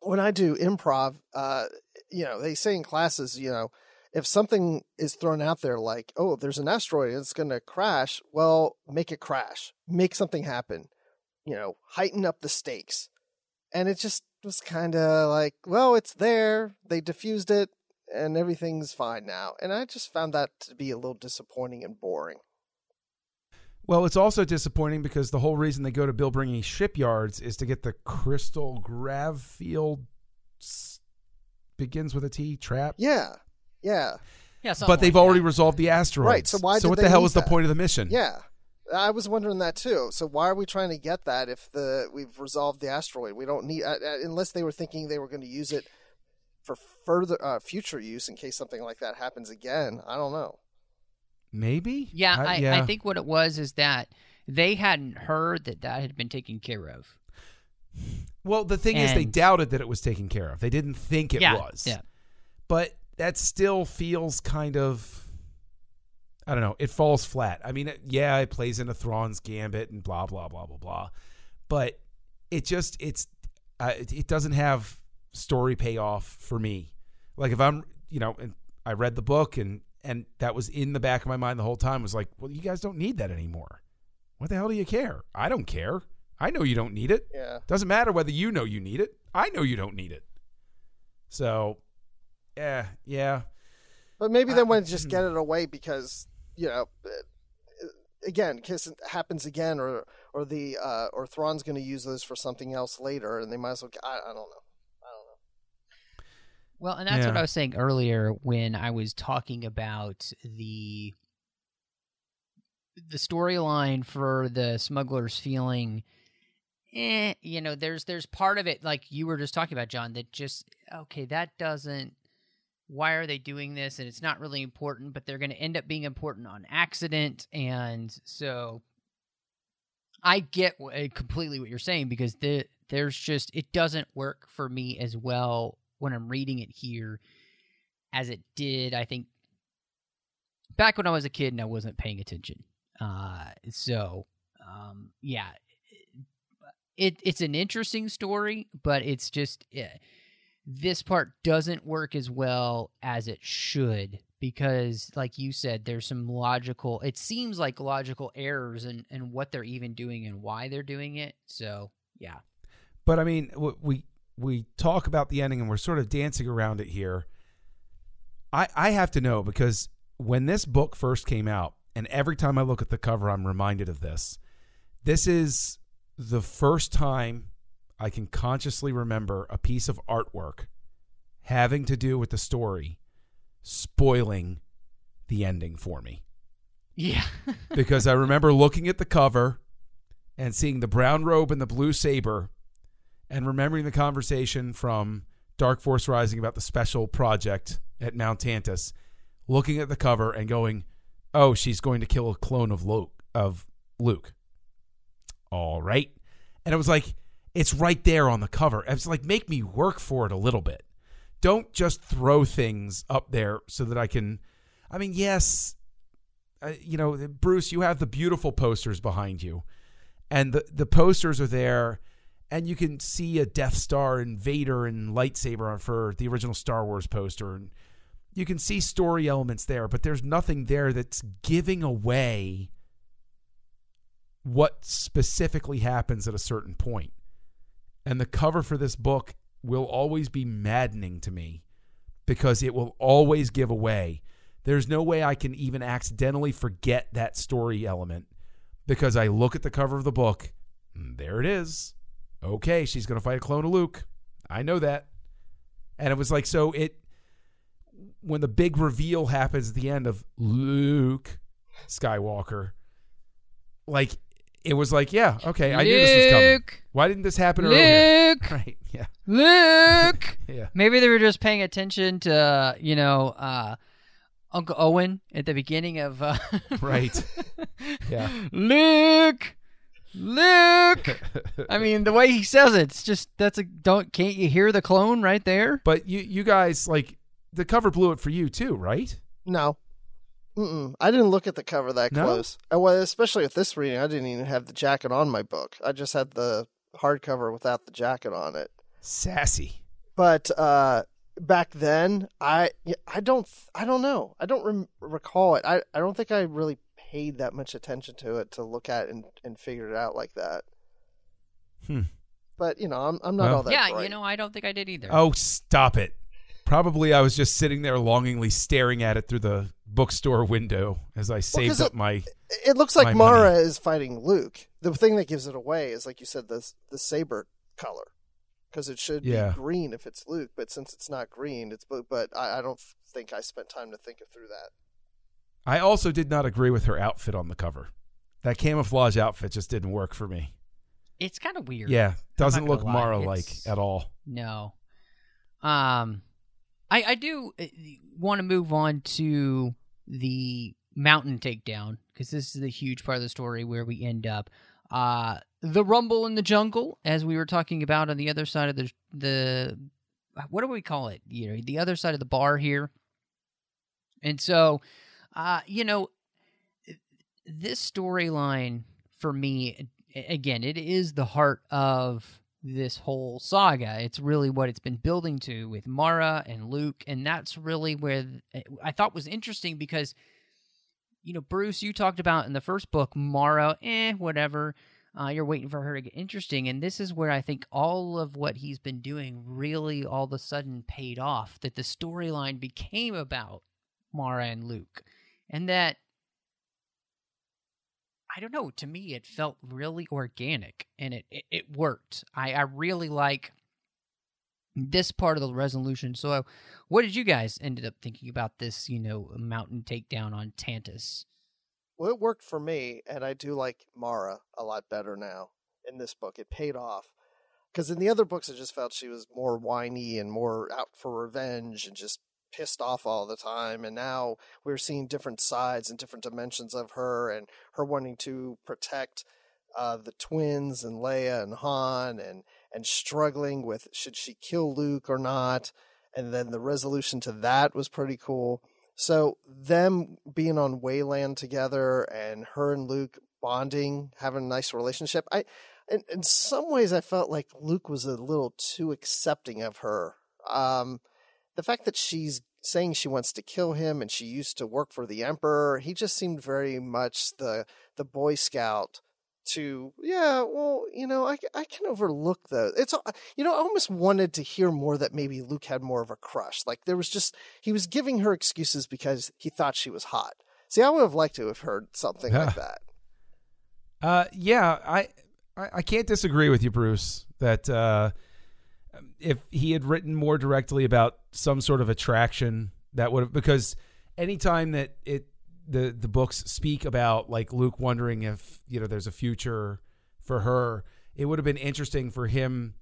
when i do improv uh you know they say in classes you know if something is thrown out there like oh there's an asteroid it's going to crash well make it crash. Make something happen. You know heighten up the stakes and it just was kind of like, well, it's there. They diffused it, and everything's fine now. And I just found that to be a little disappointing and boring. Well, it's also disappointing because the whole reason they go to Bilbringi shipyards is to get the crystal grav field begins with a T trap. Yeah, yeah, yeah. But they've like already that. resolved the asteroids. Right. So why? So what the hell was that? the point of the mission? Yeah. I was wondering that too. So why are we trying to get that if the we've resolved the asteroid? We don't need uh, uh unless they were thinking they were going to use it for further uh, future use in case something like that happens again. I don't know. Maybe. Yeah, I, I, yeah. I think what it was is that they hadn't heard that that had been taken care of. Well, the thing is, they doubted that it was taken care of. They didn't think it yeah, was. yeah. But that still feels kind of. I don't know. It falls flat. I mean, yeah, it plays into Thrawn's gambit and blah blah blah blah blah, but it just it's uh, it, it doesn't have story payoff for me. Like if I'm, you know, and I read the book and and that was in the back of my mind the whole time was like, well, you guys don't need that anymore. What the hell do you care? I don't care. I know you don't need it. Yeah. Doesn't matter whether you know you need it. I know you don't need it. So, yeah, yeah. But maybe they want to hmm. just get it away because you know, uh, again, because it happens again, or or the uh, or Thrawn's going to use those for something else later, and they might as well. I, I don't know. I don't know. Well, and that's what I was saying earlier when I was talking about the the storyline for the smugglers feeling eh, you know, there's there's part of it like you were just talking about, John, that just okay, that doesn't why are they doing this and it's not really important, but they're going to end up being important on accident and so I get uh, completely what you're saying because the there's just it doesn't work for me as well when I'm reading it here as it did I think back when I was a kid and I wasn't paying attention. Uh so um yeah it it's an interesting story but it's just eh, this part doesn't work as well as it should because like you said there's some logical it seems like logical errors and and what they're even doing and why they're doing it so yeah But I mean, we we talk about the ending and we're sort of dancing around it here. I I have to know because when this book first came out, and every time I look at the cover, I'm reminded of this. This is the first time I can consciously remember a piece of artwork having to do with the story spoiling the ending for me yeah because I remember looking at the cover and seeing the brown robe and the blue saber and remembering the conversation from Dark Force Rising about the special project at Mount Tantiss, looking at the cover and going, "Oh, she's going to kill a clone of Luke." Of Luke. All right, and it was like it's right there on the cover. It's like make me work for it a little bit. Don't just throw things up there so that I can. I mean, yes, uh, you know, Bruce, you have the beautiful posters behind you, and the the posters are there, and you can see a Death Star and Vader and lightsaber for the original Star Wars poster, and you can see story elements there, but there's nothing there that's giving away what specifically happens at a certain point. And the cover for this book will always be maddening to me because it will always give away. There's no way I can even accidentally forget that story element because I look at the cover of the book, and there it is. Okay, she's going to fight a clone of Luke. I know that. And it was like, so it, when the big reveal happens at the end of Luke Skywalker, like, it was like, yeah, okay, I knew this was coming. Why didn't this happen earlier? Luke Right, yeah, Luke yeah. maybe they were just paying attention to you know uh Uncle Owen at the beginning of uh Right. Yeah. Luke Luke I mean the way he says it, it's just that's a don't can't you hear the clone right there? But you, you guys, like, the cover blew it for you too, right? No. Mm-mm. I didn't look at the cover that No? close. Well, especially with this reading, I didn't even have the jacket on my book. I just had the hardcover without the jacket on it. Sassy. But uh, back then, I I don't I don't know. I don't rem- recall it. I, I don't think I really paid that much attention to it to look at and and figure it out like that. Hmm. But you know, I'm I'm not Well- all that. yeah, bright. you know, I don't think I did either. Oh, stop it. Probably I was just sitting there longingly staring at it through the bookstore window as I saved 'cause up it- my. It looks like Mara money. is fighting Luke. The thing that gives it away is, like you said, the the saber color, because it should Yeah. be green if it's Luke, but since it's not green, it's blue. But I, I don't think I spent time to think it through that. I also did not agree with her outfit on the cover. That camouflage outfit just didn't work for me. It's kind of weird. Yeah, doesn't look Mara like at all. No. Um, I I do want to move on to the mountain takedown because this is the huge part of the story where we end up. Uh, the rumble in the jungle, as we were talking about on the other side of the the what do we call it? You know, the other side of the bar here. And so, uh, you know, this storyline for me, again, it is the heart of this whole saga. It's really what it's been building to with Mara and Luke, and that's really where I thought was interesting because, you know, Bruce, you talked about in the first book, Mara, eh, whatever. Uh, you're waiting for her to get interesting, and this is where I think all of what he's been doing really all of a sudden paid off. That the storyline became about Mara and Luke, and that I don't know. To me, it felt really organic, and it it, it worked. I I really like this part of the resolution. So, what did you guys ended up thinking about this? You know, mountain takedown on Tantiss. Well, it worked for me, and I do like Mara a lot better now in this book. It paid off because in the other books, I just felt she was more whiny and more out for revenge and just pissed off all the time and now we're seeing different sides and different dimensions of her and her wanting to protect uh, the twins and Leia and Han and and struggling with should she kill Luke or not and then the resolution to that was pretty cool. So them being on Wayland together and her and Luke bonding having a nice relationship I in, in some ways I felt like Luke was a little too accepting of her. Um the fact that she's saying she wants to kill him and she used to work for the emperor he just seemed very much the the boy scout to yeah well you know i, I can overlook those it's you know i almost wanted to hear more that maybe luke had more of a crush. Like there was just he was giving her excuses because he thought she was hot. See i would have liked to have heard something like that. Uh yeah I, I i can't disagree with you bruce that uh if he had written more directly about some sort of attraction that would have because anytime that it the the books speak about like Luke wondering if you know there's a future for her it would have been interesting for him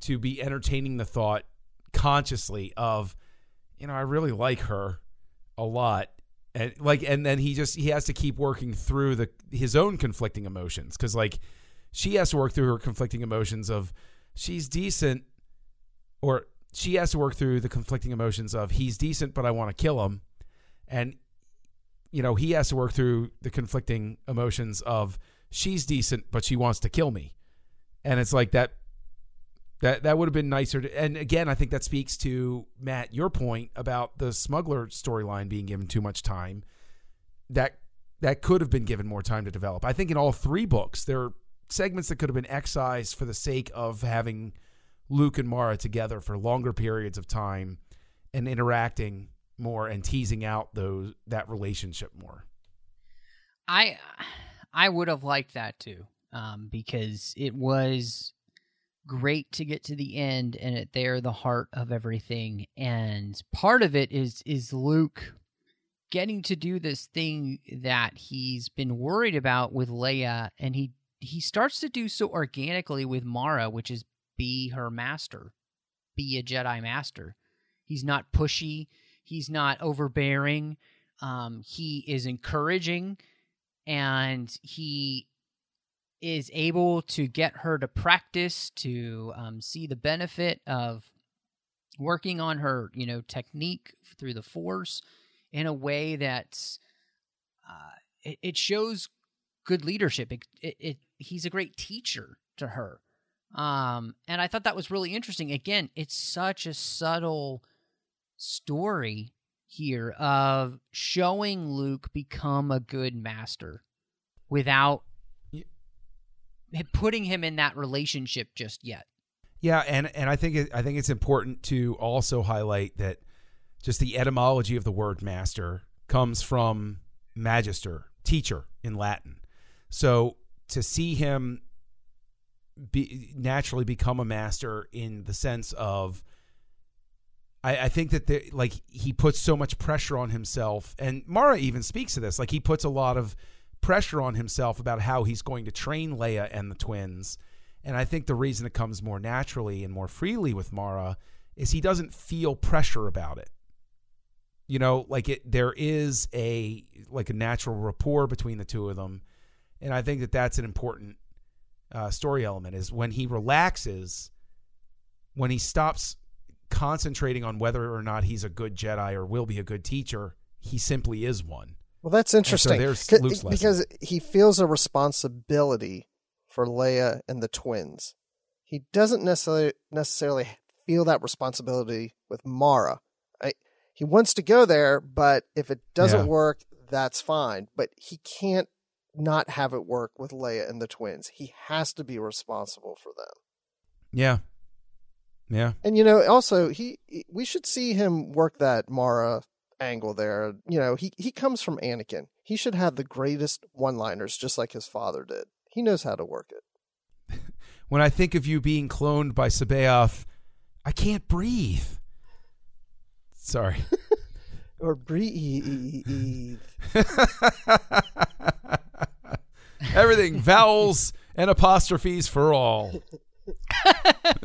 to be entertaining the thought consciously of you know I really like her a lot. And like and then he just he has to keep working through the his own conflicting emotions. Cuz like she has to work through her conflicting emotions of she's decent or she has to work through the conflicting emotions of he's decent but I want to kill him. And you know he has to work through the conflicting emotions of she's decent but she wants to kill me. And it's like that that that would have been nicer to, and again I think that speaks to Matt your point about the smuggler storyline being given too much time. That that could have been given more time to develop. I think in all three books there are segments that could have been excised for the sake of having Luke and Mara together for longer periods of time and interacting more and teasing out those that relationship more. I I would have liked that too, um, because it was great to get to the end and it they're the heart of everything. And part of it is is Luke getting to do this thing that he's been worried about with Leia, and he he starts to do so organically with Mara, which is be her master, be a Jedi master. He's not pushy, he's not overbearing. Um, he is encouraging and he is able to get her to practice to um, see the benefit of working on her you know technique through the force in a way that's uh, it, it, shows good leadership it, it, it, he's a great teacher to her um, and I thought that was really interesting. Again, it's such a subtle story here of showing Luke become a good master without putting him in that relationship just yet. Yeah, and and I think it, I think it's important to also highlight that just the etymology of the word master comes from magister, teacher in Latin. So to see him be naturally become a master in the sense of I, I think that like he puts so much pressure on himself and Mara even speaks to this like he puts a lot of pressure on himself about how he's going to train Leia and the twins and I think the reason it comes more naturally and more freely with Mara is he doesn't feel pressure about it. You know like it there is a like a natural rapport between the two of them and I think that that's an important uh, story element is when he relaxes, when he stops concentrating on whether or not he's a good Jedi or will be a good teacher, he simply is one. Well, that's interesting. Luke's lesson. because he feels a responsibility for Leia and the twins. He doesn't necessarily necessarily feel that responsibility with Mara. I, he wants to go there, but if it doesn't Yeah. work, that's fine. But he can't not have it work with Leia and the twins. He has to be responsible for them. Yeah. Yeah. And you know, also he we should see him work that Mara angle there. You know, he he comes from Anakin. He should have the greatest one-liners just like his father did. He knows how to work it. When I think of you being cloned by C'baoth, I can't breathe. Sorry. Or breathe. Everything vowels and apostrophes for all.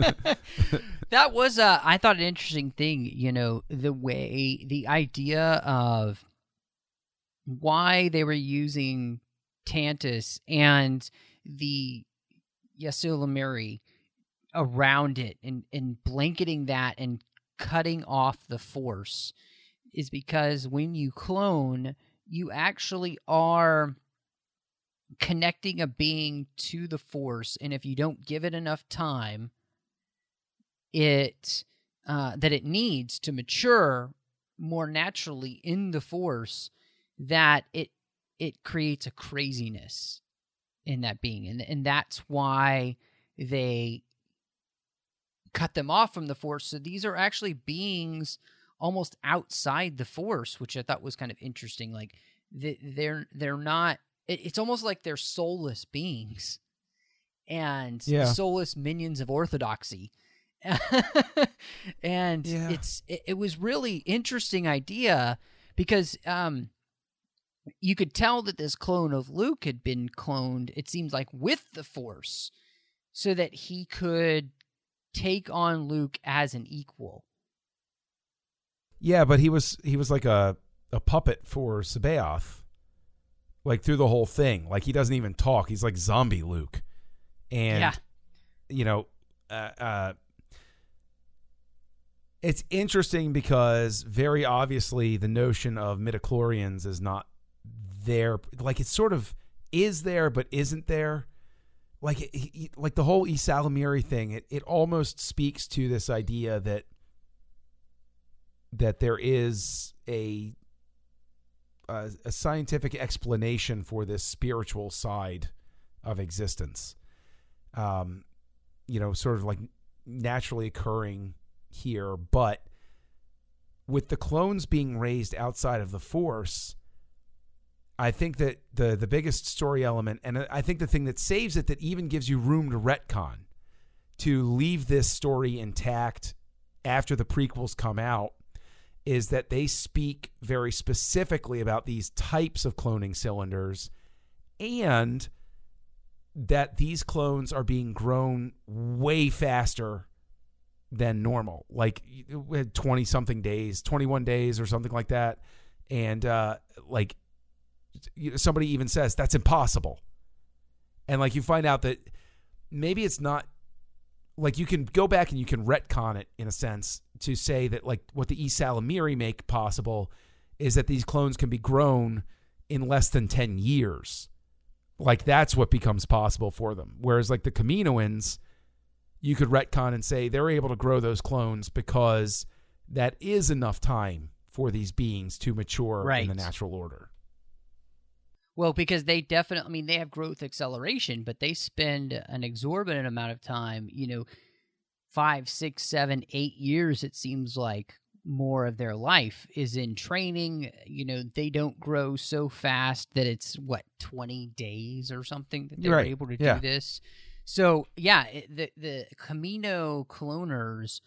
that was uh I thought an interesting thing, you know, the way the idea of why they were using Tantiss and the ysalamiri around it and, and blanketing that and cutting off the force is because when you clone, you actually are connecting a being to the force and if you don't give it enough time it uh, that it needs to mature more naturally in the force that it it creates a craziness in that being. And and that's why they cut them off from the force. So these are actually beings almost outside the force which i thought was kind of interesting. Like they- they're they're not it- it's almost like they're soulless beings and Yeah. soulless minions of orthodoxy and Yeah. it's it, it was really interesting idea because um you could tell that this clone of Luke had been cloned it seems like with the force so that he could take on Luke as an equal Yeah, but he was he was like a a puppet for C'baoth, like through the whole thing. Like he doesn't even talk. He's like zombie Luke, and Yeah. you know, uh, uh, it's interesting because very obviously the notion of midichlorians is not there. Like it sort of is there, but isn't there. Like it, he- like the whole ysalamiri thing, it, it almost speaks to this idea that that there is a, a a scientific explanation for this spiritual side of existence. Um, you know, sort of like naturally occurring here, but with the clones being raised outside of the force, I think that the the biggest story element, and I think the thing that saves it, that even gives you room to retcon, to leave this story intact after the prequels come out, is that they speak very specifically about these types of cloning cylinders, and that these clones are being grown way faster than normal, like twenty something days, twenty one days, or something like that, and uh, like somebody even says that's impossible, and like you find out that maybe it's not like you can go back and you can retcon it in a sense to say that like what the E Salamiri make possible is that these clones can be grown in less than 10 years. Like that's what becomes possible for them. Whereas like the Kaminoans, you could retcon and say they're able to grow those clones because that is enough time for these beings to mature in the natural order. Well, because they definitely, I mean, they have growth acceleration, but they spend an exorbitant amount of time, you know, five, six, seven, eight years, it seems like more of their life is in training. You know, they don't grow so fast that it's what, 20 days or something that they're Right. able to Yeah. do this. So, yeah, the, the Kamino cloners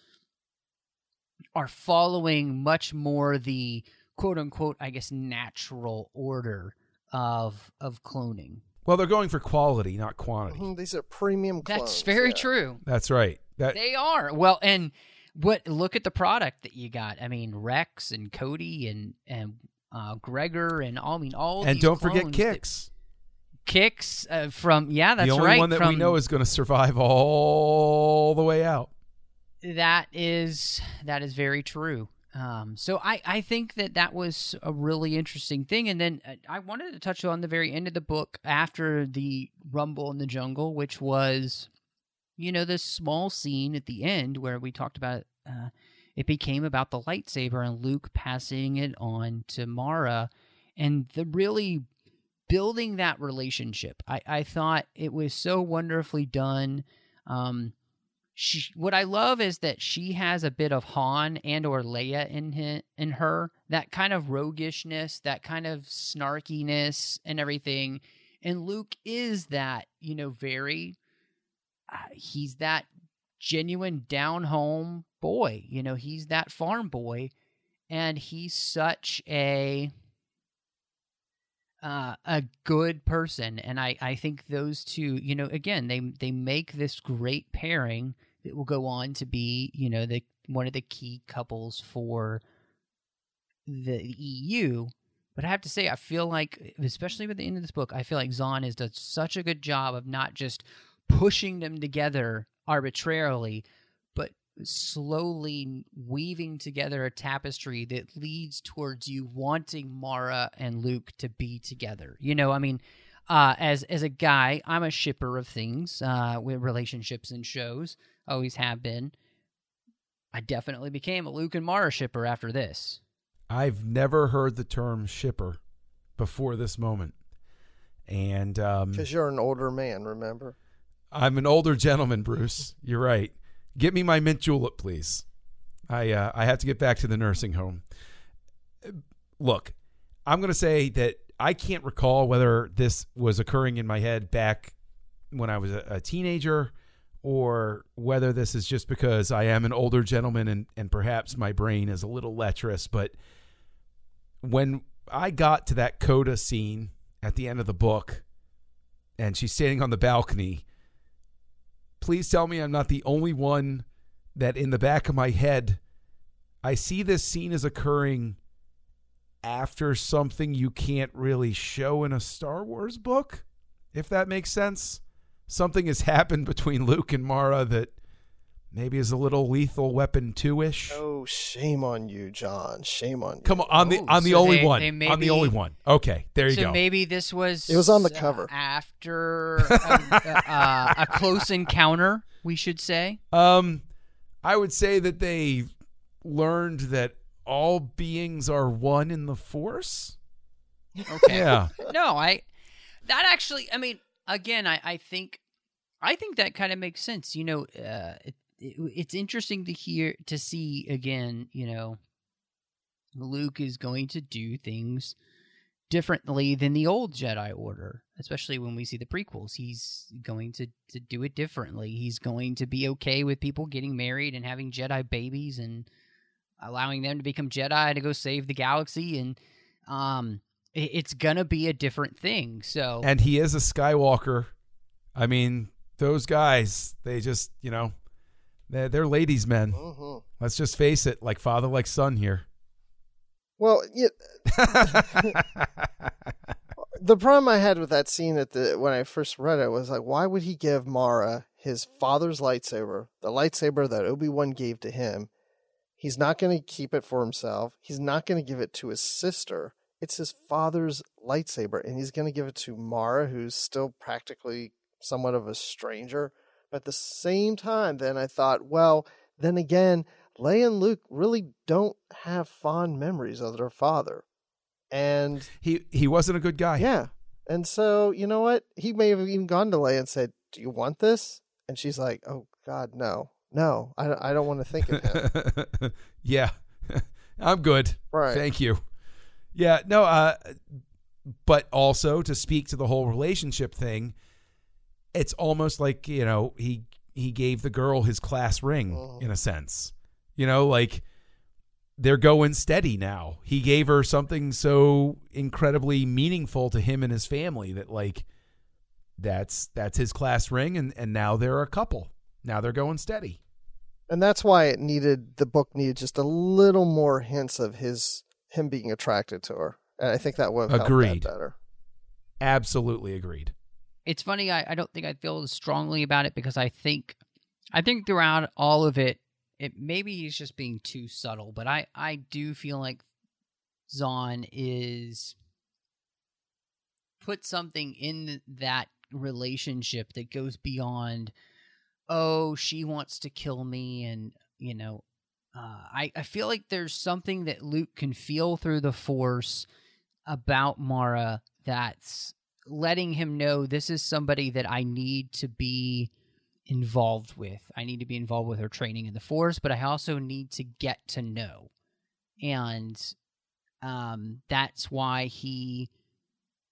are following much more the quote unquote, I guess, natural order of of cloning. Well, they're going for quality, not quantity. Mhm, These are premium clones. That's very yeah. true. That's right. That They are. Well, and what look at the product that you got. I mean, Rex and Cody and and uh, Gregor and all I mean all and these don't forget clones that- Kix. Kix uh, from yeah, that's the only right. one that from, we know is going to survive all the way out. that is that is very true. Um, so I, I think that that was a really interesting thing. And then uh, I wanted to touch on the very end of the book after the rumble in the jungle, which was, you know, this small scene at the end where we talked about uh, it became about the lightsaber and Luke passing it on to Mara, and the really building that relationship. I, I thought it was so wonderfully done. Um, she what I love is that she has a bit of Han and or Leia in hi- in her that kind of roguishness, that kind of snarkiness and everything. And Luke is that, you know, very uh, he's that genuine down home boy, you know, he's that farm boy. And he's such a uh, a good person, and I, I think those two, you know, again, they they make this great pairing that will go on to be, you know, the one of the key couples for the EU. But I have to say, I feel like, especially with the end of this book, I feel like Zahn has done such a good job of not just pushing them together arbitrarily, but slowly weaving together a tapestry that leads towards you wanting Mara and Luke to be together. You know, I mean, uh, as as a guy, I'm a shipper of things uh, with relationships and shows. Always have been. I definitely became a Luke and Mara shipper after this. I've never heard the term shipper before this moment. And um, Because you're an older man, remember? I'm an older gentleman, Bruce. You're right. Get me my mint julep, please. I uh, I have to get back to the nursing home. Look, I'm going to say that I can't recall whether this was occurring in my head back when I was a, a teenager or whether this is just because I am an older gentleman and, and perhaps my brain is a little lecherous. But when I got to that coda scene at the end of the book and she's standing on the balcony, please tell me I'm not the only one that in the back of my head I see this scene as occurring after something you can't really show in a Star Wars book, if that makes sense. Something has happened between Luke and Mara that maybe is a little lethal weapon 2ish. Oh, shame on you, John. Shame on you. Come on, on the Oh, on the so only they- one. they on the maybe- only one. Okay, there you so go. maybe this was It was on the uh, cover. after a, a, a close encounter, we should say. Um, I would say that they learned that all beings are one in the Force. Okay. Yeah. no, I that actually I mean again I I think I think that kind of makes sense. You know, uh it, it, it's interesting to hear to see again, you know, Luke is going to do things differently than the old Jedi Order, especially when we see the prequels. He's going to to do it differently. He's going to be okay with people getting married and having Jedi babies and allowing them to become Jedi to go save the galaxy and um it's gonna be a different thing. So and he is a Skywalker. I mean, those guys, they just, you know, they're, they're ladies' men. hmm Let's just face it, like father, like son here. Well, yeah, the problem I had with that scene at the when I first read it was like, why would he give Mara his father's lightsaber, the lightsaber that Obi Wan gave to him? He's not going to keep it for himself. He's not going to give it to his sister. It's his father's lightsaber, and he's going to give it to Mara, who's still practically somewhat of a stranger. But at the same time, then I thought, well, then again, Leia and Luke really don't have fond memories of their father. And he he wasn't a good guy. yeah. And so, you know what? He may have even gone to Leia and said, Do you want this? And she's like, Oh, God, no. No, I, I don't want to think of him. yeah. I'm good. Right. Thank you. Yeah, no, uh but also to speak to the whole relationship thing, it's almost like, you know, he he gave the girl his class ring Mhm. in a sense. You know, like they're going steady now. He gave her something so incredibly meaningful to him and his family that like that's that's his class ring and and now they're a couple. Now they're going steady. and that's why it needed, the book needed just a little more hints of his, him being attracted to her. And I think that would have helped Agreed. that better. Absolutely agreed. it's funny. I, I don't think I feel as strongly about it because I think, I think throughout all of it, it maybe he's just being too subtle. But I I do feel like Zahn is put something in that relationship that goes beyond oh she wants to kill me and you know uh, I, I feel like there's something that luke can feel through the force about mara that's letting him know this is somebody that i need to be involved with. I need to be involved with her training in the force but i also need to get to know. And um, that's why he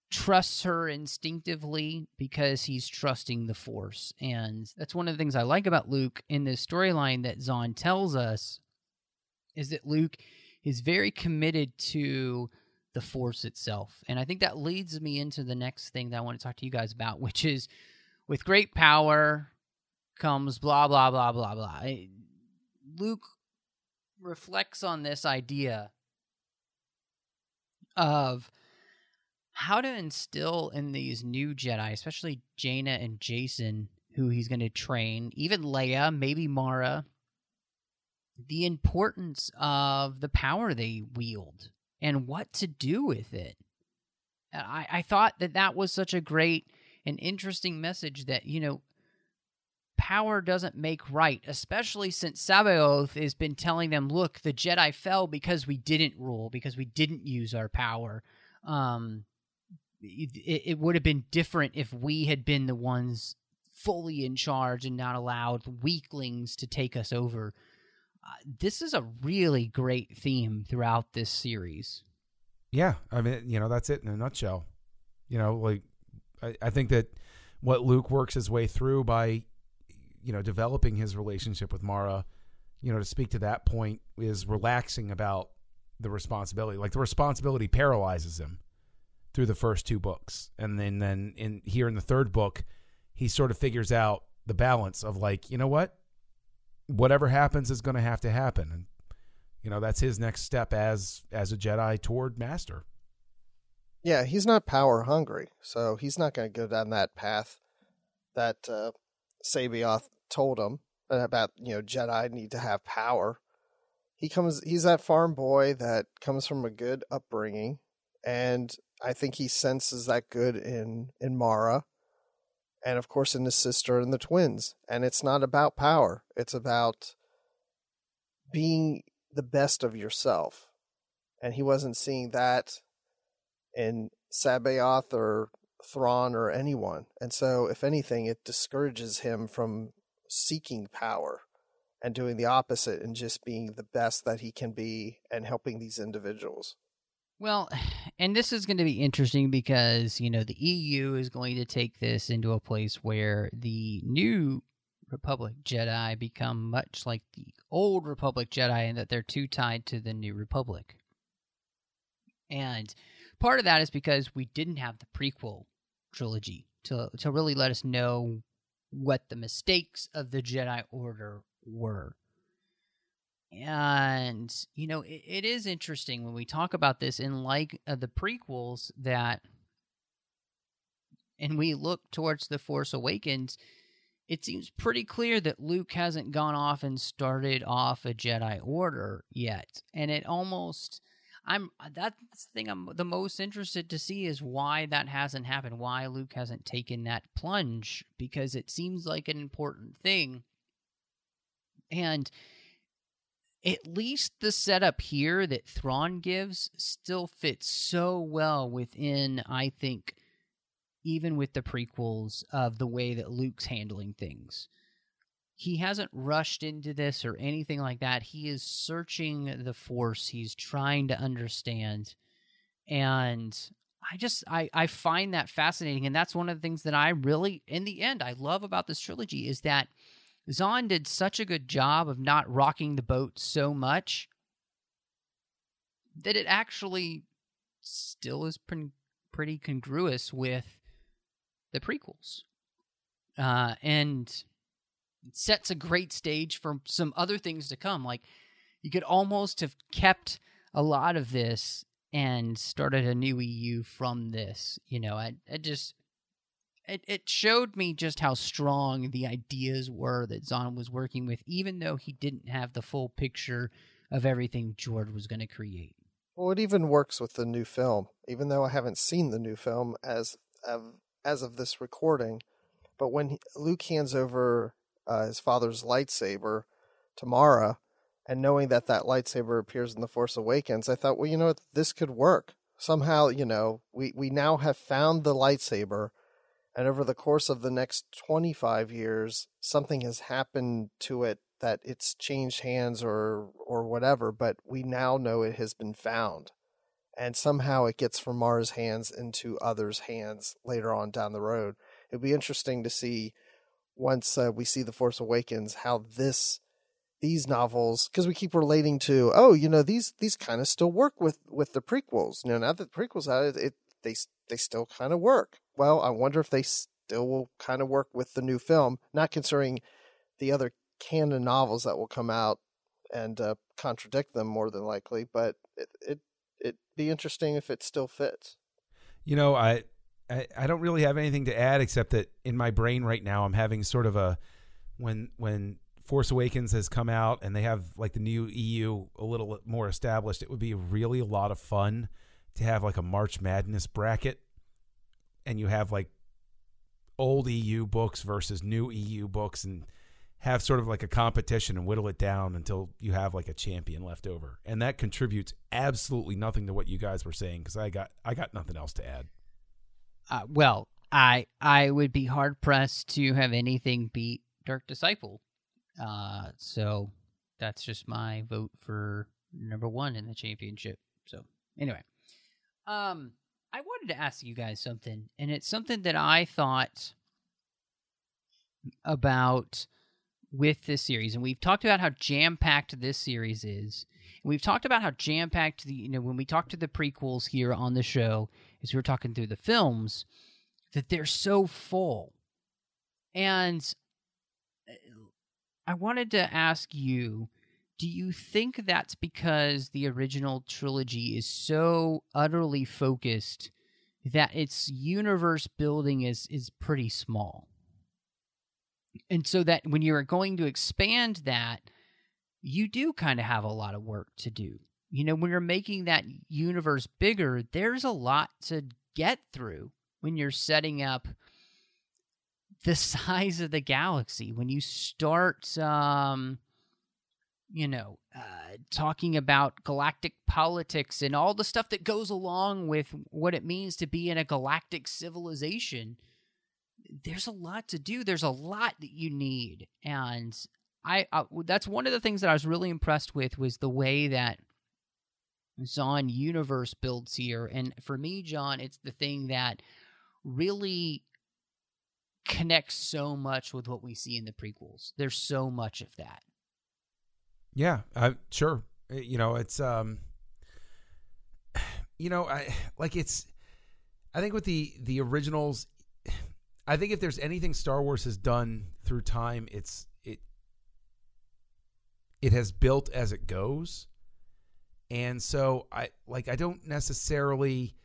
trusts her instinctively because he's trusting the force. And that's one of the things i like about luke in this storyline that zahn tells us is that luke is very committed to the force itself. And i think that leads me into the next thing that i want to talk to you guys about which is with great power comes blah blah blah blah blah. Luke reflects on this idea of how to instill in these new Jedi, especially Jaina and Jacen, who he's going to train, even Leia, maybe Mara, the importance of the power they wield and what to do with it. I, I thought that that was such a great and interesting message that, you know, power doesn't make right, especially since C'baoth has been telling them, look, the Jedi fell because we didn't rule, because we didn't use our power. Um, it, it would have been different if we had been the ones fully in charge and not allowed weaklings to take us over. Uh, this is a really great theme throughout this series. Yeah, I mean, you know, that's it in a nutshell. You know, like I, I think that what Luke works his way through by, you know, developing his relationship with Mara, you know, to speak to that point is relaxing about the responsibility. Like the responsibility paralyzes him through the first two books, and then then in here in the third book, he sort of figures out the balance of like, you know what, whatever happens is going to have to happen, and you know that's his next step as as a Jedi toward master. Yeah, he's not power hungry, so he's not going to go down that path that uh, C'baoth told him about. You know, Jedi need to have power. He comes. He's that farm boy that comes from a good upbringing, and I think he senses that good in in Mara, and of course in his sister and the twins. And it's not about power; it's about being the best of yourself. And he wasn't seeing that in C'baoth or Thrawn or anyone. And so, if anything, it discourages him from seeking power and doing the opposite and just being the best that he can be and helping these individuals. Well, and this is going to be interesting because, you know, the EU is going to take this into a place where the new Republic Jedi become much like the old Republic Jedi and that they're too tied to the new Republic. And part of that is because we didn't have the prequel trilogy to to really let us know what the mistakes of the Jedi Order were. And, you know, it, it is interesting when we talk about this in like uh, the prequels that, and we look towards The Force Awakens, it seems pretty clear that Luke hasn't gone off and started off a Jedi Order yet. And it almost. I'm that's the thing I'm the most interested to see is why that hasn't happened, why Luke hasn't taken that plunge because it seems like an important thing. And at least the setup here that Thrawn gives still fits so well within, I think, even with the prequels of the way that Luke's handling things. He hasn't rushed into this or anything like that. He is searching the Force. He's trying to understand. And I just I, I find that fascinating. And that's one of the things that I really in the end I love about this trilogy is that Zahn did such a good job of not rocking the boat so much that it actually still is pre- pretty congruous with the prequels. Uh, and sets a great stage for some other things to come. Like, you could almost have kept a lot of this and started a new EU from this. You know, I, I just it, it showed me just how strong the ideas were that Zahn was working with, even though he didn't have the full picture of everything George was going to create. Well, it even works with the new film, even though I haven't seen the new film as of as of this recording. But when he, Luke hands over uh, his father's lightsaber to Mara, and knowing that that lightsaber appears in the Force Awakens, I thought, well, you know this could work somehow. You know, we we now have found the lightsaber, and over the course of the next twenty five years, something has happened to it that it's changed hands or or whatever, but we now know it has been found. And somehow it gets from Mara's hands into others' hands later on down the road. It'd be interesting to see once uh, we see The Force Awakens how this these novels because we keep relating to oh you know these these kind of still work with with the prequels you know now that the prequels out it, it they they still kind of work well i wonder if they still will kind of work with the new film not considering the other canon novels that will come out and uh, contradict them more than likely. But it it it'd be interesting if it still fits. You know, I, I I don't really have anything to add except that in my brain right now I'm having sort of a when when Force Awakens has come out and they have like the new EU a little more established, it would be really a lot of fun to have like a March Madness bracket and you have like old EU books versus new EU books and have sort of like a competition and whittle it down until you have like a champion left over. And that contributes absolutely nothing to what you guys were saying because I got I got nothing else to add. Uh, well, I I would be hard pressed to have anything beat Dark Disciple. Uh, so that's just my vote for number one in the championship. So anyway, um, I wanted to ask you guys something, and it's something that I thought about with this series, and we've talked about how jam packed this series is. And we've talked about how jam packed the you know when we talked to the prequels here on the show, as we were talking through the films, that they're so full. And uh, I wanted to ask you, do you think that's because the original trilogy is so utterly focused that its universe building is is pretty small? and so that when you're going to expand that you do kind of have a lot of work to do you know when you're making that universe bigger there's a lot to get through when you're setting up the size of the galaxy when you start um you know uh, talking about galactic politics and all the stuff that goes along with what it means to be in a galactic civilization there's a lot to do. There's a lot that you need, and I, I that's one of the things that I was really impressed with was the way that Zahn universe builds here. And for me, John, it's the thing that really connects so much with what we see in the prequels. There's so much of that. Yeah, uh, sure. You know, it's um, you know, I like it's. I think with the the originals, I think if there's anything Star Wars has done through time, it's it it has built as it goes. And so I like I don't necessarily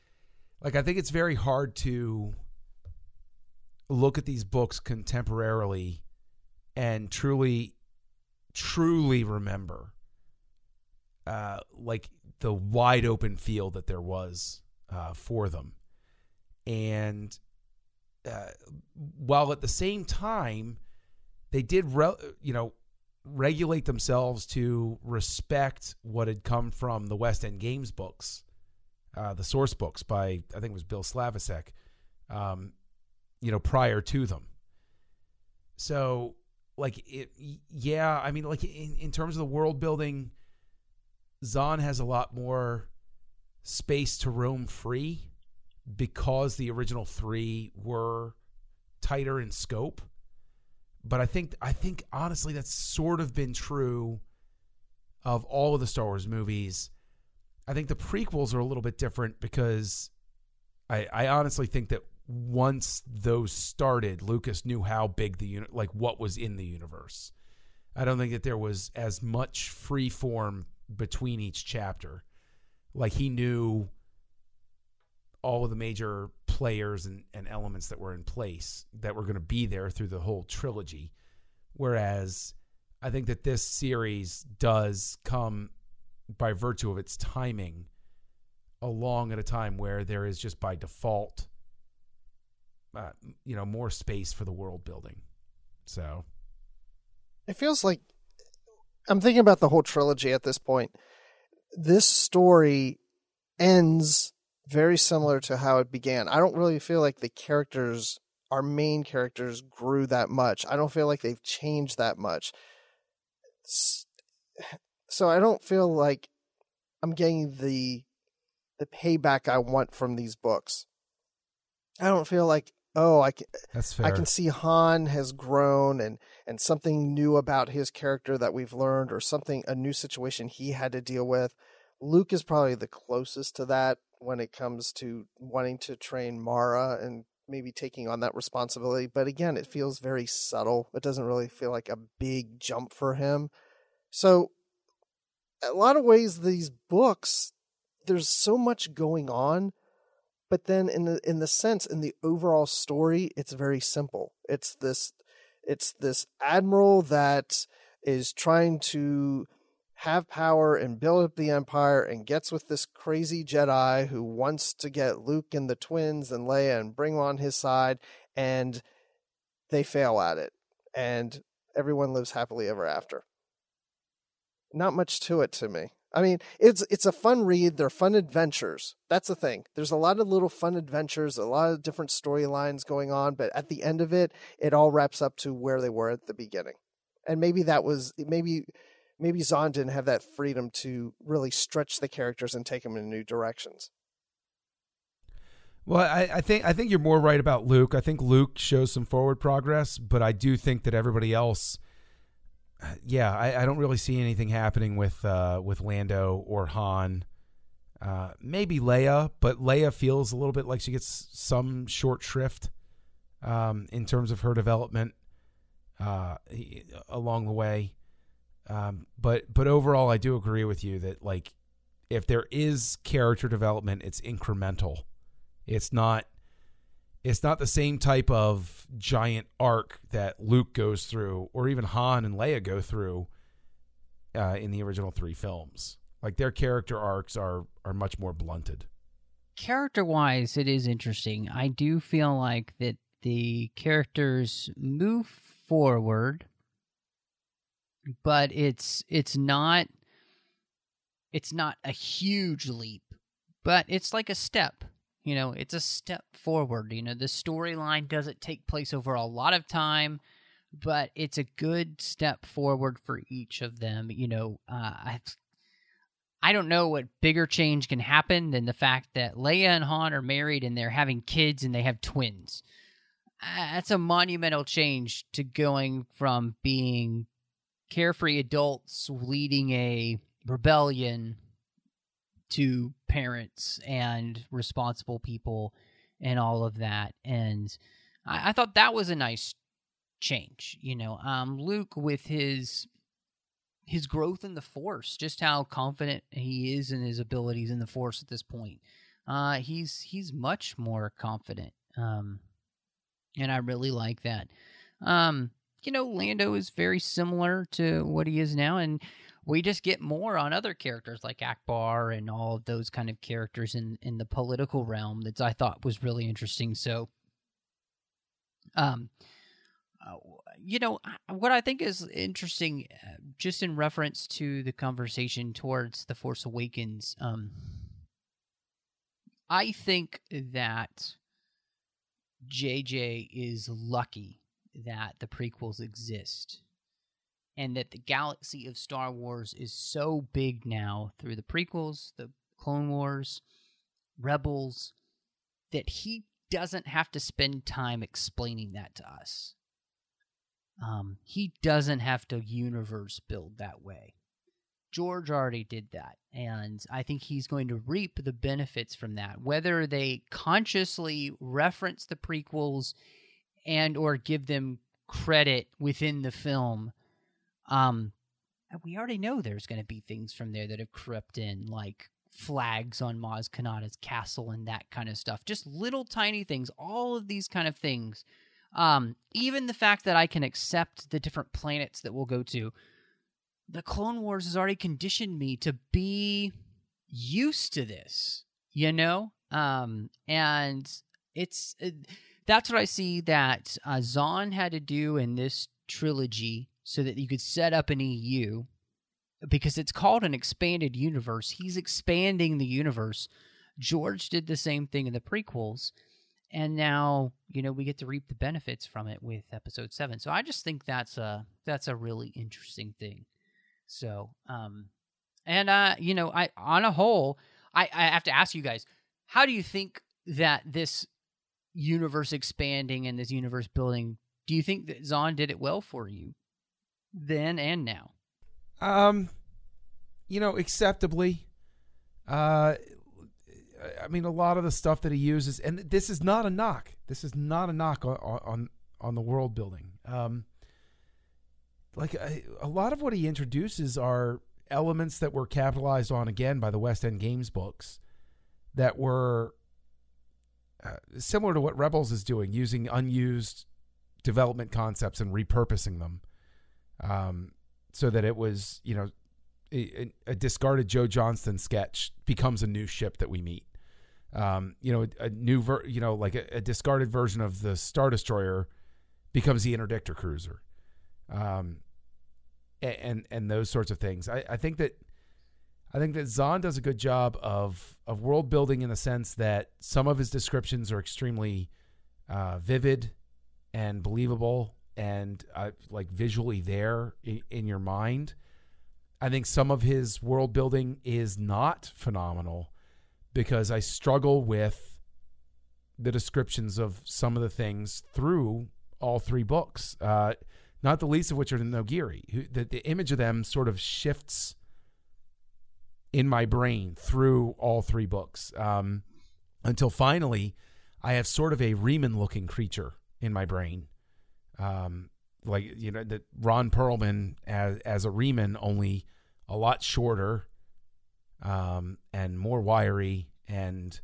like I think it's very hard to look at these books contemporarily and truly truly remember uh like the wide open field that there was uh for them. And uh, while at the same time they did re- you know regulate themselves to respect what had come from the West End Games books, uh, the source books by I think it was Bill Slavicsek, um, you know, prior to them. So, like, it, yeah, I mean, like in, in terms of the world building, Zahn has a lot more space to roam free because the original three were tighter in scope. But I think I think honestly that's sort of been true of all of the Star Wars movies. I think the prequels are a little bit different because I, I honestly think that once those started, Lucas knew how big the unit, like what was in the universe. I don't think that there was as much free form between each chapter. Like he knew all of the major players and, and elements that were in place that were going to be there through the whole trilogy. Whereas I think that this series does come by virtue of its timing along at a time where there is just by default, uh, you know, more space for the world building. So It feels like I'm thinking about the whole trilogy at this point. This story ends very similar to how it began. I don't really feel like the characters, our main characters, grew that much. I don't feel like they've changed that much. So I don't feel like I'm getting the the payback I want from these books. I don't feel like oh I can that's fair. I can see Han has grown and and something new about his character that we've learned or something a new situation he had to deal with. Luke is probably the closest to that when it comes to wanting to train Mara and maybe taking on that responsibility. But again, it feels very subtle. It doesn't really feel like a big jump for him. So, a lot of ways, these books, there's so much going on, but then in the in the sense in the overall story, it's very simple. It's this, it's this admiral that is trying to have power and build up the empire and gets with this crazy Jedi who wants to get Luke and the twins and Leia and bring on his side and they fail at it and everyone lives happily ever after. Not much to it to me. I mean, it's it's a fun read. They're fun adventures. That's the thing. There's a lot of little fun adventures, a lot of different storylines going on, but at the end of it, it all wraps up to where they were at the beginning. And maybe that was maybe maybe Zahn didn't have that freedom to really stretch the characters and take them in new directions. Well, I, I, think I think you're more right about Luke. I think Luke shows some forward progress, but I do think that everybody else, yeah, I, I don't really see anything happening with uh, with Lando or Han. Uh, maybe Leia, but Leia feels a little bit like she gets some short shrift um, in terms of her development uh, along the way. Um, but but overall, I do agree with you that like if there is character development, it's incremental. It's not it's not the same type of giant arc that Luke goes through, or even Han and Leia go through uh, in the original three films. Like their character arcs are are much more blunted. Character wise, it is interesting. I do feel like that the characters move forward but it's it's not it's not a huge leap but it's like a step you know it's a step forward you know the storyline doesn't take place over a lot of time but it's a good step forward for each of them you know uh, I, I don't know what bigger change can happen than the fact that Leia and Han are married and they're having kids and they have twins. That's a monumental change to going from being carefree adults leading a rebellion to parents and responsible people and all of that. And I, I thought that was a nice change. You know, um, Luke with his his growth in the force, just how confident he is in his abilities in the force at this point. Uh, he's he's much more confident. Um, and I really like that. Um, you know, Lando is very similar to what he is now, and we just get more on other characters like Ackbar and all of those kind of characters in in the political realm that I thought was really interesting. So, um, uh, you know, what I think is interesting, uh, just in reference to the conversation towards the Force Awakens, um, I think that JJ is lucky that the prequels exist and that the galaxy of Star Wars is so big now through the prequels, the Clone Wars, Rebels, that he doesn't have to spend time explaining that to us. Um, he doesn't have to universe build that way. George already did that, and I think he's going to reap the benefits from that. Whether they consciously reference the prequels and or give them credit within the film um we already know there's going to be things from there that have crept in like flags on Maz Kanata's castle and that kind of stuff. Just little tiny things, all of these kind of things. Um, even the fact that I can accept the different planets that we'll go to. The Clone Wars has already conditioned me to be used to this, you know? Um, and it's it, that's what I see that uh, Zahn had to do in this trilogy so that you could set up an EU because it's called an expanded universe. He's expanding the universe. George did the same thing in the prequels, and now you know we get to reap the benefits from it with Episode Seven. So I just think that's a that's a really interesting thing. So, um, and uh, you know, I on a whole, I I have to ask you guys, how do you think that this universe expanding and this universe building? Do you think that Zahn did it well for you then and now? Um, you know, acceptably. Uh, I mean, a lot of the stuff that he uses, and this is not a knock. This is not a knock on on, on the world building. Um, like a, a lot of what he introduces are elements that were capitalized on again by the West End Games books, that were uh, similar to what Rebels is doing, using unused development concepts and repurposing them. Um, so that it was, you know, a, a, discarded Joe Johnston sketch becomes a new ship that we meet. Um, you know, a, a new ver, you know, like a, a, discarded version of the Star Destroyer becomes the interdictor cruiser, um, and and those sorts of things. I, I think that I think that Zahn does a good job of of world building in the sense that some of his descriptions are extremely uh, vivid and believable and uh, like visually there in, in your mind. I think some of his world building is not phenomenal because I struggle with the descriptions of some of the things through all three books. Uh, not the least of which are the Noghri. The, the image of them sort of shifts in my brain through all three books um, until finally I have sort of a Reman looking creature in my brain um, like you know that Ron Perlman as as a Reman, only a lot shorter, um, and more wiry and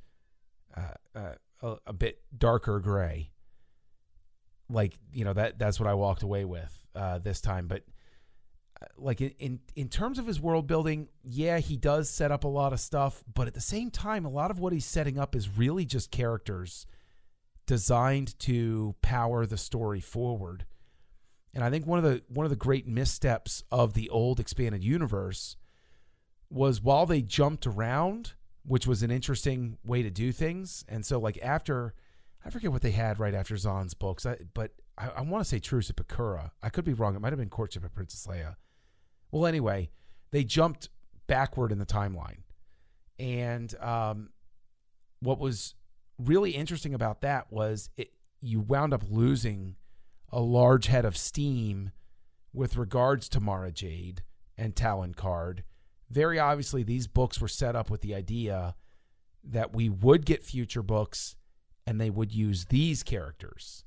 uh, uh, a, a, bit darker gray. Like you know that that's what I walked away with uh, this time, but. Uh, like in, in in terms of his world building, yeah, he does set up a lot of stuff, but at the same time, a lot of what he's setting up is really just characters designed to power the story forward. And I think one of the one of the great missteps of the old expanded universe was while they jumped around, which was an interesting way to do things. And so like after I forget what they had right after Zahn's books, I, but I, I want to say Truce at Bakura. I could be wrong. It might have been Courtship of Princess Leia. Well, anyway, they jumped backward in the timeline. And um, what was really interesting about that was it you wound up losing a large head of steam with regards to Mara Jade and Talon Karrde. Very obviously, these books were set up with the idea that we would get future books and they would use these characters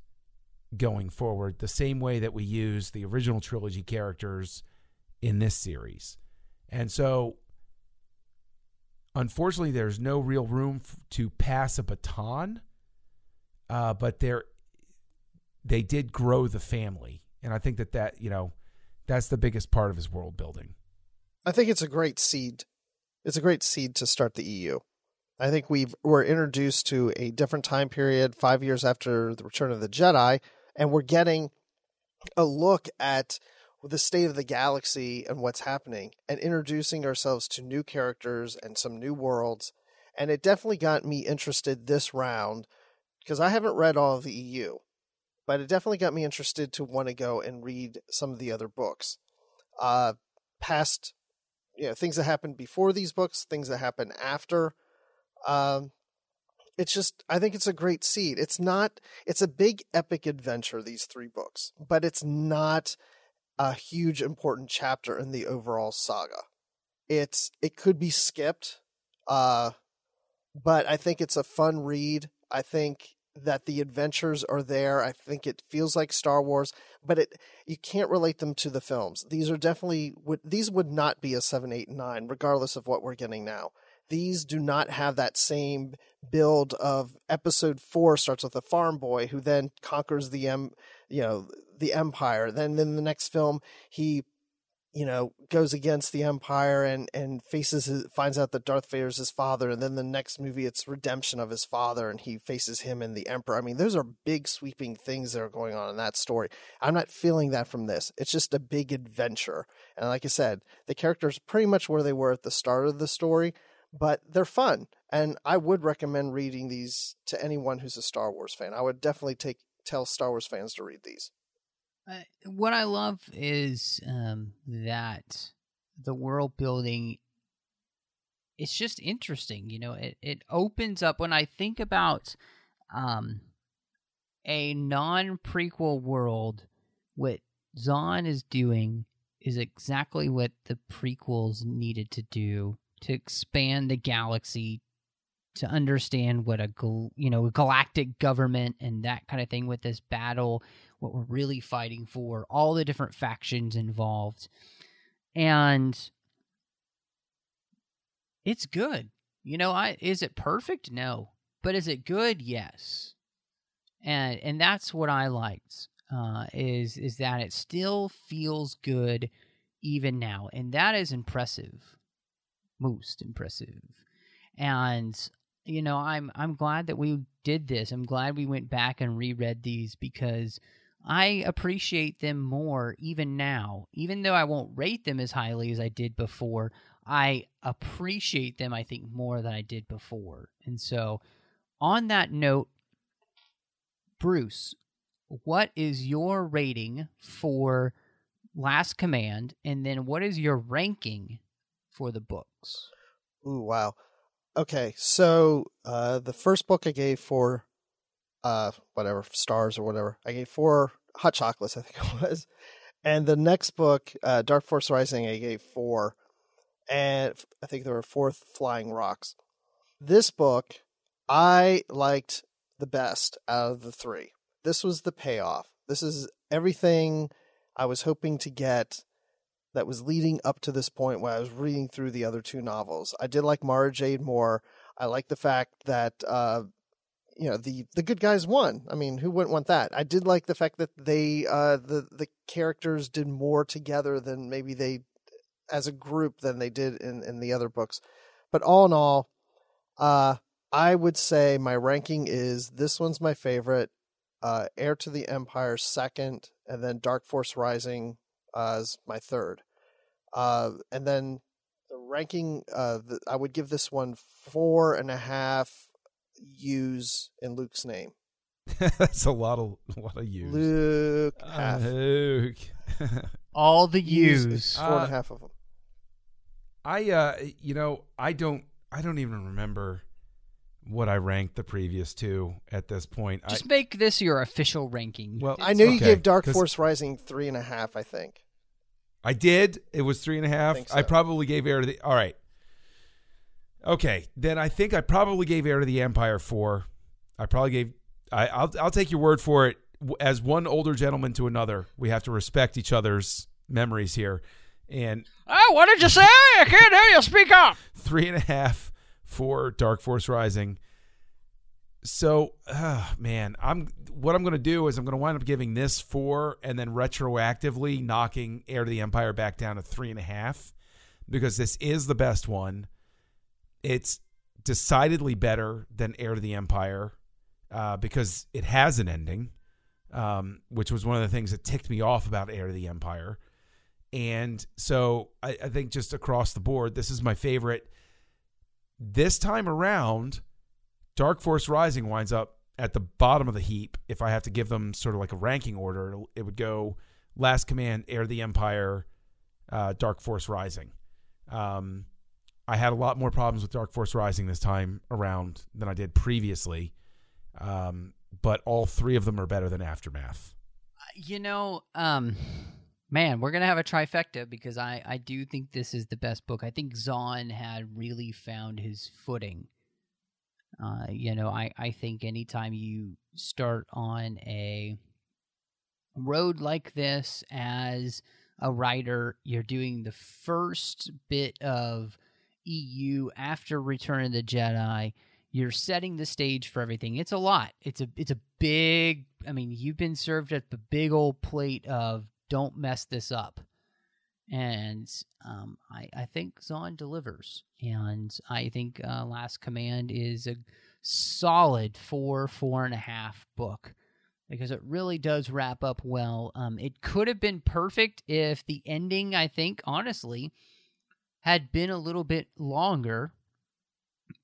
going forward the same way that we use the original trilogy characters in this series. And so Unfortunately, there's no real room f- to pass a baton, uh, but there they did grow the family, and I think that that you know that's the biggest part of his world building. I think it's a great seed. It's a great seed to start the EU. I think we were introduced to a different time period, five years after the Return of the Jedi, and we're getting a look at the state of the galaxy and what's happening and introducing ourselves to new characters and some new worlds. And it definitely got me interested this round because I haven't read all of the EU, but it definitely got me interested to want to go and read some of the other books. Uh, past, you know, things that happened before these books, things that happened after. Um, it's just i think it's a great seed it's not it's a big epic adventure these three books but it's not a huge important chapter in the overall saga. It's it could be skipped, uh, but I think it's a fun read. I think that the adventures are there. I think it feels like Star Wars, but it you can't relate them to the films. These are definitely would these would not be a seven, eight, nine, regardless of what we're getting now. these do not have that same build of episode four starts with a farm boy who then conquers the M you know, the empire. Then in the next film, he you know, goes against the Empire and and faces his, finds out that Darth Vader's his father, and then the next movie it's redemption of his father, and he faces him and the Emperor. I mean, those are big sweeping things that are going on in that story. I'm not feeling that from this. It's just a big adventure, and like I said, the characters pretty much where they were at the start of the story, but they're fun, and I would recommend reading these to anyone who's a Star Wars fan. I would definitely take tell Star Wars fans to read these. Uh, what I love is um, that the world building. It's just interesting, you know. It it opens up when I think about um, a non prequel world. What Zahn is doing is exactly what the prequels needed to do to expand the galaxy to understand what a you know galactic government and that kind of thing with this battle what we're really fighting for all the different factions involved. And it's good. You know i is it perfect? No. But is it good? Yes. And and that's what i liked uh is is that it still feels good even now. And that is impressive. Most impressive. And you know, I'm I'm glad that we did this. I'm glad we went back and reread these because I appreciate them more even now. Even though I won't rate them as highly as I did before, I appreciate them I think more than I did before. And so on that note, Bruce, what is your rating for Last Command and then what is your ranking for the books? Ooh, wow okay, so uh, the first book I gave for uh, whatever stars or whatever, I gave four hot chocolates, I think it was, and the next book, uh, Dark Force Rising, I gave four, and I think there were four flying rocks. This book I liked the best out of the three. This was the payoff. This is everything I was hoping to get that was leading up to this point when I was reading through the other two novels. I did like Mara Jade more. I like the fact that uh, you know the the good guys won. I mean, who wouldn't want that? I did like the fact that they uh, the the characters did more together than maybe they as a group than they did in in the other books. But all in all, uh, I would say my ranking is this one's my favorite. Uh, Heir to the Empire second, and then Dark Force Rising as my third. Uh, and then the ranking, uh, the, I would give this one four and a half U's in Luke's name. That's a lot of a lot of U's. Luke, Uh. Luke. All the U's, U's. four and Uh, a half of them. I uh you know, I don't I don't even remember what I ranked the previous two at this point. I, Just make this your official ranking. well, I know you gave Dark Force Rising three and a half. I think. I did. It was three and a half. I so. probably gave Heir to the. All right. Okay, then I think I probably gave Heir to the Empire four. I probably gave. I, I'll I'll take your word for it. As one older gentleman to another, we have to respect each other's memories here. And Oh, what did you say? I can't hear you. Speak up. three and a half for Dark Force Rising. So, uh, man, I'm what I'm going to do is I'm going to wind up giving this four, and then retroactively knocking Heir to the Empire back down to three and a half, because this is the best one. It's decidedly better than Heir to the Empire, uh, because it has an ending, um, which was one of the things that ticked me off about Heir to the Empire. And so I, I think just across the board, this is my favorite. This time around, Dark Force Rising winds up at the bottom of the heap. If I have to give them sort of like a ranking order, it would go Last Command, Heir to the Empire, uh, Dark Force Rising. Um, I had a lot more problems with Dark Force Rising this time around than I did previously. Um, but all three of them are better than Aftermath. You know, um, man, we're gonna have a trifecta because I I do think this is the best book. I think Zahn had really found his footing. Uh, you know, I I think anytime you start on a road like this as a writer, you're doing the first bit of EU after Return of the Jedi. You're setting the stage for everything. It's a lot. It's a it's a big. I mean, you've been served at the big old plate of don't mess this up, and um, I I think Zahn delivers, and I think uh, Last Command is a solid four four and a half book because it really does wrap up well. Um, it could have been perfect if the ending, I think, honestly, had been a little bit longer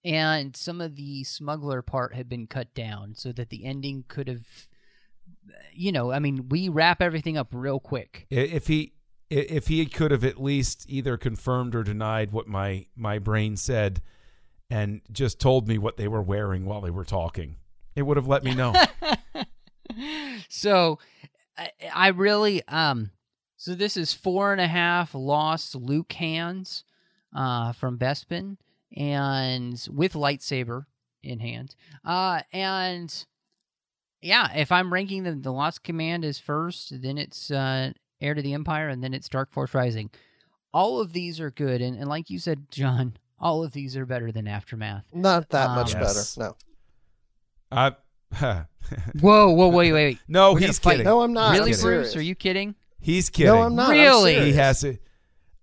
and some of the smuggler part had been cut down so that the ending could have you know i mean we wrap everything up real quick If he if he could have at least either confirmed or denied what my my brain said and just told me what they were wearing while they were talking, it would have let me know. so I, I really um so this is four and a half lost luke hands uh from bespin and with lightsaber in hand uh and yeah if i'm ranking the, the lost command is first then it's uh heir to the empire and then it's dark force rising all of these are good and, and like you said john all of these are better than aftermath Not that Um, much Yes. better. No. I, whoa whoa wait wait wait no, We're gonna he's fight. kidding. No, I'm not. really I'm bruce serious. are you kidding He's kidding. No, I'm not. I'm Really? He has it.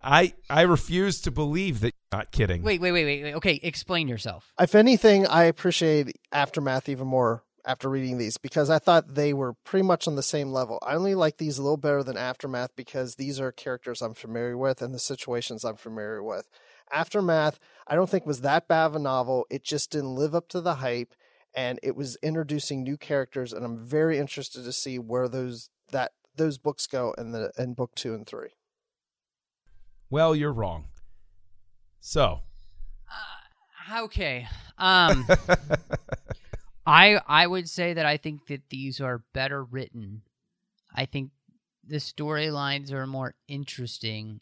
I I refuse to believe that you're not kidding. wait wait wait wait wait. okay explain yourself If anything, I appreciate Aftermath even more after reading these because I thought they were pretty much on the same level. I only like these a little better than Aftermath because these are characters I'm familiar with and the situations I'm familiar with. Aftermath, I don't think was that bad of a novel. It just didn't live up to the hype and it was introducing new characters and I'm very interested to see where those that those books go in the in book 2 and 3. Well, you're wrong. So, Okay. Um I I would say that I think that these are better written. I think the storylines are more interesting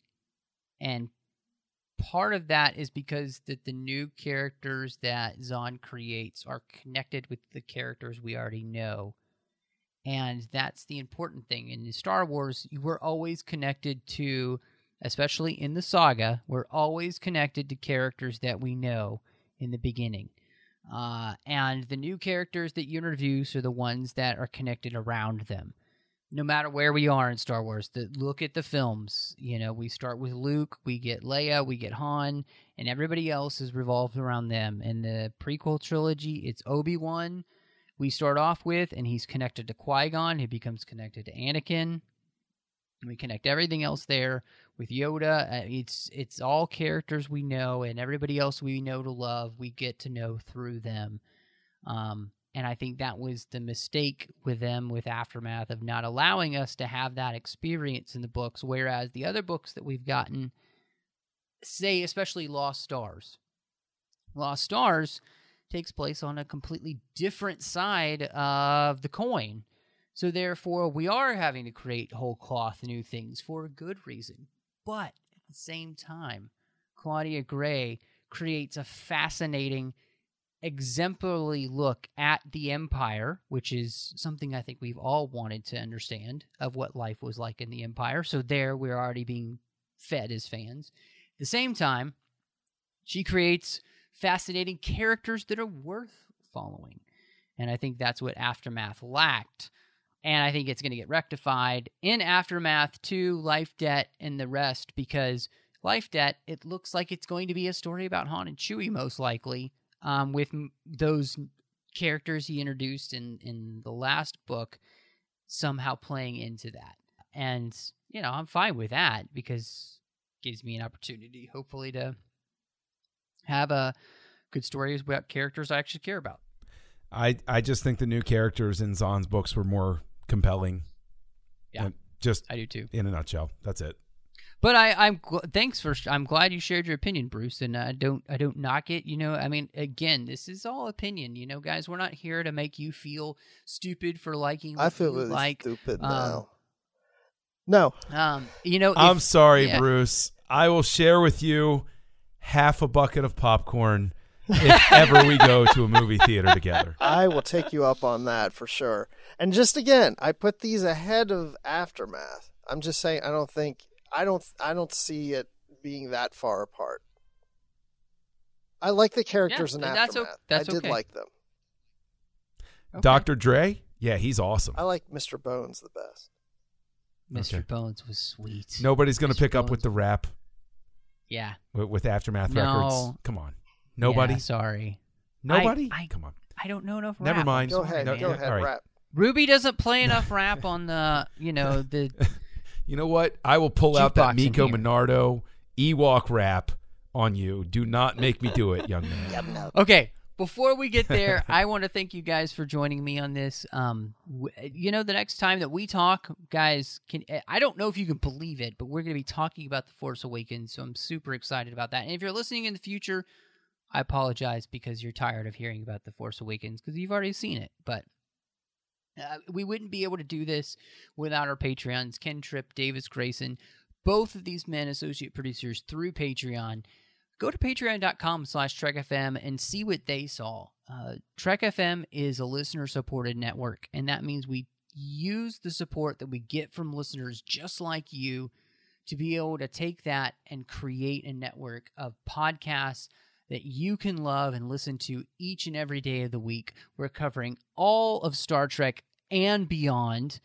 and part of that is because that the new characters that Zahn creates are connected with the characters we already know. And that's the important thing. In Star Wars, you were always connected to especially in the saga, we're always connected to characters that we know in the beginning. Uh, and the new characters that you introduce are the ones that are connected around them. No matter where we are in Star Wars, the, look at the films. You know, we start with Luke, we get Leia, we get Han, and everybody else is revolved around them. In the prequel trilogy, it's Obi Wan. We start off with, and he's connected to Qui Gon. He becomes connected to Anakin. We connect everything else there with Yoda. Uh, it's it's all characters we know, and everybody else we know to love. We get to know through them, um, and I think that was the mistake with them with Aftermath of not allowing us to have that experience in the books. Whereas the other books that we've gotten, say especially Lost Stars, Lost Stars takes place on a completely different side of the coin. So therefore, we are having to create whole cloth new things for a good reason. But at the same time, Claudia Gray creates a fascinating, exemplary look at the Empire, which is something I think we've all wanted to understand of what life was like in the Empire. So there, we're already being fed as fans. At the same time, she creates fascinating characters that are worth following. And I think that's what Aftermath lacked and I think it's going to get rectified in Aftermath to Life Debt and the rest because Life Debt, it looks like it's going to be a story about Han and Chewie, most likely, um, with m- those characters he introduced in, in the last book somehow playing into that. And, you know, I'm fine with that because it gives me an opportunity, hopefully, to have a good story about characters I actually care about. I I just think the new characters in Zahn's books were more compelling. Yeah. And just I do too. in a nutshell. That's it. But I, I'm gl- thanks for. I'm glad you shared your opinion, Bruce, and I don't. I don't knock it. You know, I mean, again, this is all opinion. You know, guys, we're not here to make you feel stupid for liking. What I feel you really like. stupid um, now. No, Um, you know, I'm sorry, yeah. Bruce. I will share with you half a bucket of popcorn if ever we go to a movie theater together. I will take you up on that for sure. And just again, I put these ahead of Aftermath. I'm just saying I don't think I don't I don't see it being that far apart. I like the characters Yeah, in and that's o- that's I did okay. like them. Okay. Dr. Dre? Yeah, he's awesome. I like Mr. Bones the best. Mr. Okay. Bones was sweet. Nobody's going to Mr. pick up with the rap Yeah. with, with Aftermath No. Records. Come on. Nobody? Yeah, sorry. Nobody? I- Come on. I don't know enough. Never rap. mind. Go I'm sorry, ahead, No, go man. ahead, all right. rap. Ruby doesn't play enough rap on the, you know, the. You know what? I will pull out that Miko here. Minardo Ewok rap on you. Do not make me do it, young man. Okay, before we get there, I want to thank you guys for joining me on this. Um, w- you know, the next time that we talk, guys, can I don't know if you can believe it, but we're going to be talking about the Force Awakens, so I'm super excited about that. And if you're listening in the future, I apologize because you're tired of hearing about the Force Awakens because you've already seen it, but. Uh, we wouldn't be able to do this without our Patreons, Ken Tripp, Davis Grayson, both of these men associate producers through Patreon go to patreon.com slash trekfm and see what they saw uh, trek fm is a listener supported network and that means we use the support that we get from listeners just like you to be able to take that and create a network of podcasts that you can love and listen to each and every day of the week we're covering all of star trek and beyond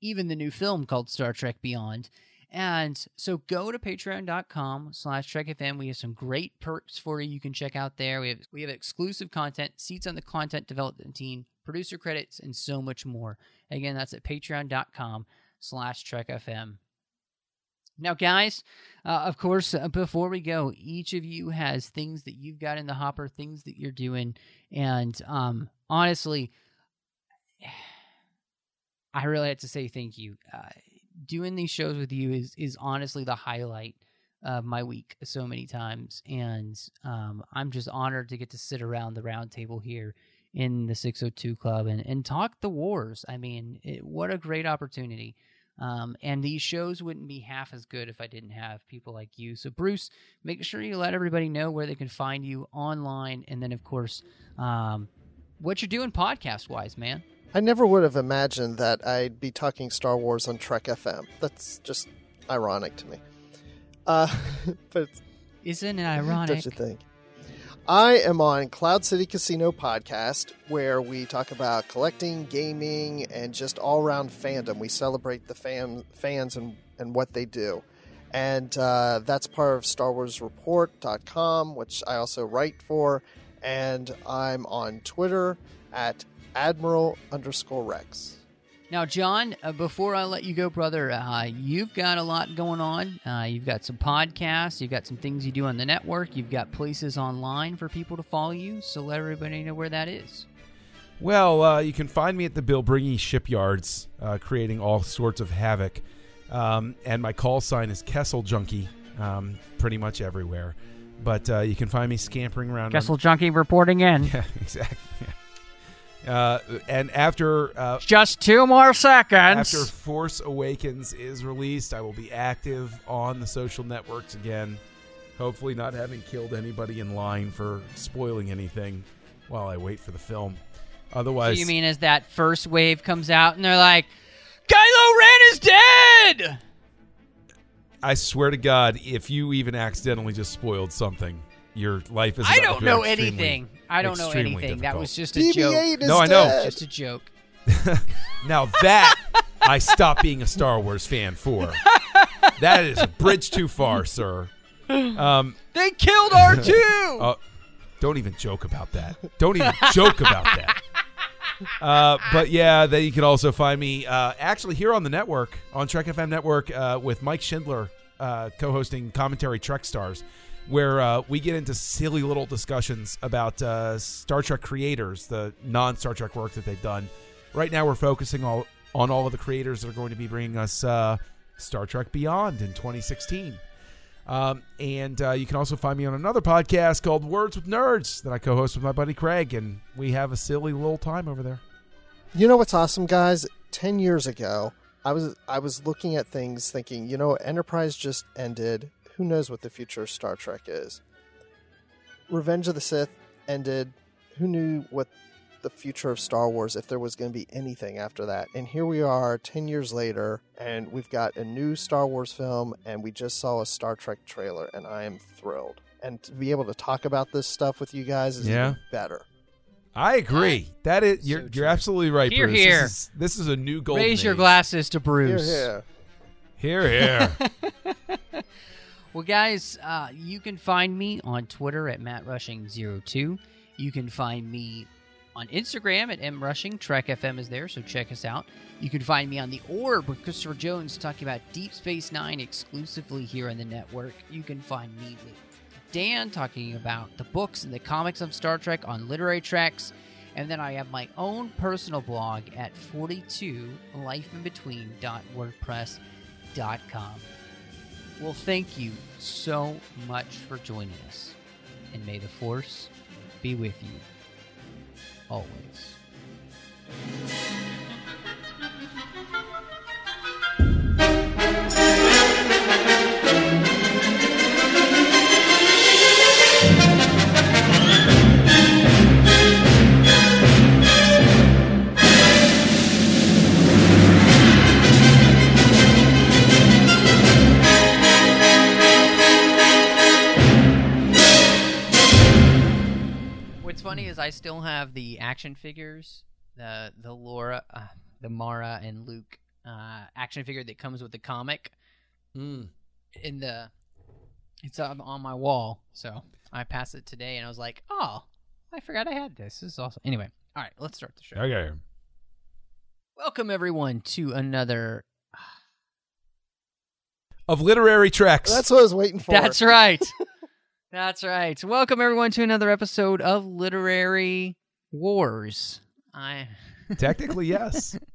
even the new film called star trek beyond and so go to patreon.com slash trekfm. We have some great perks for you you can check out there. We have we have exclusive content, seats on the content development team, producer credits, and so much more. Again, that's at patreon.com slash trekfm. Now, guys, uh, of course, uh, before we go, each of you has things that you've got in the hopper, things that you're doing. And um, honestly, I really have to say thank you. Uh, doing these shows with you is is honestly the highlight of my week so many times, and um, I'm just honored to get to sit around the round table here in the 602 Club and and talk the wars. I mean, it, what a great opportunity. Um, and these shows wouldn't be half as good if I didn't have people like you. So, Bruce, make sure you let everybody know where they can find you online, and then, of course, um, what you're doing podcast wise, man. I never would have imagined that I'd be talking Star Wars on Trek FM. That's just ironic to me. Uh, but Isn't it ironic? don't you think? I am on Cloud City Casino podcast, where we talk about collecting, gaming, and just all around fandom. We celebrate the fan, fans and, and what they do. And uh, that's part of StarWarsReport.com, which I also write for. And I'm on Twitter at Admiral underscore Rex. Now, John, uh, before I let you go, brother, uh, you've got a lot going on. Uh, you've got some podcasts, you've got some things you do on the network, you've got places online for people to follow you. So let everybody know where that is. Well, uh, you can find me at the Bilbringi shipyards, uh, creating all sorts of havoc. Um, and my call sign is Kessel Junkie, um, pretty much everywhere. But uh, you can find me scampering around. on- Kessel Junkie reporting in. Yeah, exactly. Uh, and after uh, Just two more seconds. after Force Awakens is released, I will be active on the social networks again. Hopefully, not having killed anybody in line for spoiling anything while I wait for the film. So Otherwise, you mean as that first wave comes out and they're like, Kylo Ren is dead? I swear to God, if you even accidentally just spoiled something, your life is. I don't know anything. I don't know extremely anything. That was just a joke. BB-8 is No, I know. dead. Just a joke. Now that I stopped being a Star Wars fan for. That is a bridge too far, sir. Um, They killed R2! uh, don't even joke about that. Don't even joke about that. Uh, but yeah, then you can also find me uh, actually here on the network on Trek FM network uh, with Mike Schindler uh, co-hosting commentary Trek Stars, where uh, we get into silly little discussions about uh, Star Trek creators, the non-Star Trek work that they've done. Right now, we're focusing all on all of the creators that are going to be bringing us uh, Star Trek Beyond in 2016. Um, and uh, you can also find me on another podcast called Words with Nerds that I co host with my buddy Craig, and we have a silly little time over there. You know what's awesome, guys? Ten years ago, I was I was looking at things, thinking, you know, Enterprise just ended. Who knows what the future of Star Trek is? Revenge of the Sith ended. Who knew what the future of Star Wars, if there was going to be anything after that? And here we are, ten years later, and we've got a new Star Wars film, and we just saw a Star Trek trailer, and I am thrilled. and to be able to talk about this stuff with you guys is Yeah. even better. I agree. That is you're So you're absolutely right, Here, Bruce. here. This is, this is a new golden Raise your glasses to Here, Bruce. here. Here, here. Well, guys, uh, you can find me on Twitter at MattRushing02. You can find me on Instagram at MRushing. Trek FM is there, so check us out. You can find me on the Orb with Christopher Jones talking about Deep Space Nine exclusively here on the network. You can find me with Dan talking about the books and the comics of Star Trek on Literary Tracks. And then I have my own personal blog at 42lifeinbetween.wordpress.com. Well, thank you so much for joining us. And may the Force be with you always. I still have the action figures, the the Laura, uh, the Mara and Luke uh, action figure that comes with the comic Mm. in the. It's on, on my wall, so I passed it today, and I was like, "Oh, I forgot I had this. This is awesome." Anyway, all right, let's start the show. Okay. Welcome everyone to another. Of literary treks. That's what I was waiting for. That's right. That's right. Welcome everyone to another episode of Literary Wars. I Technically, yes.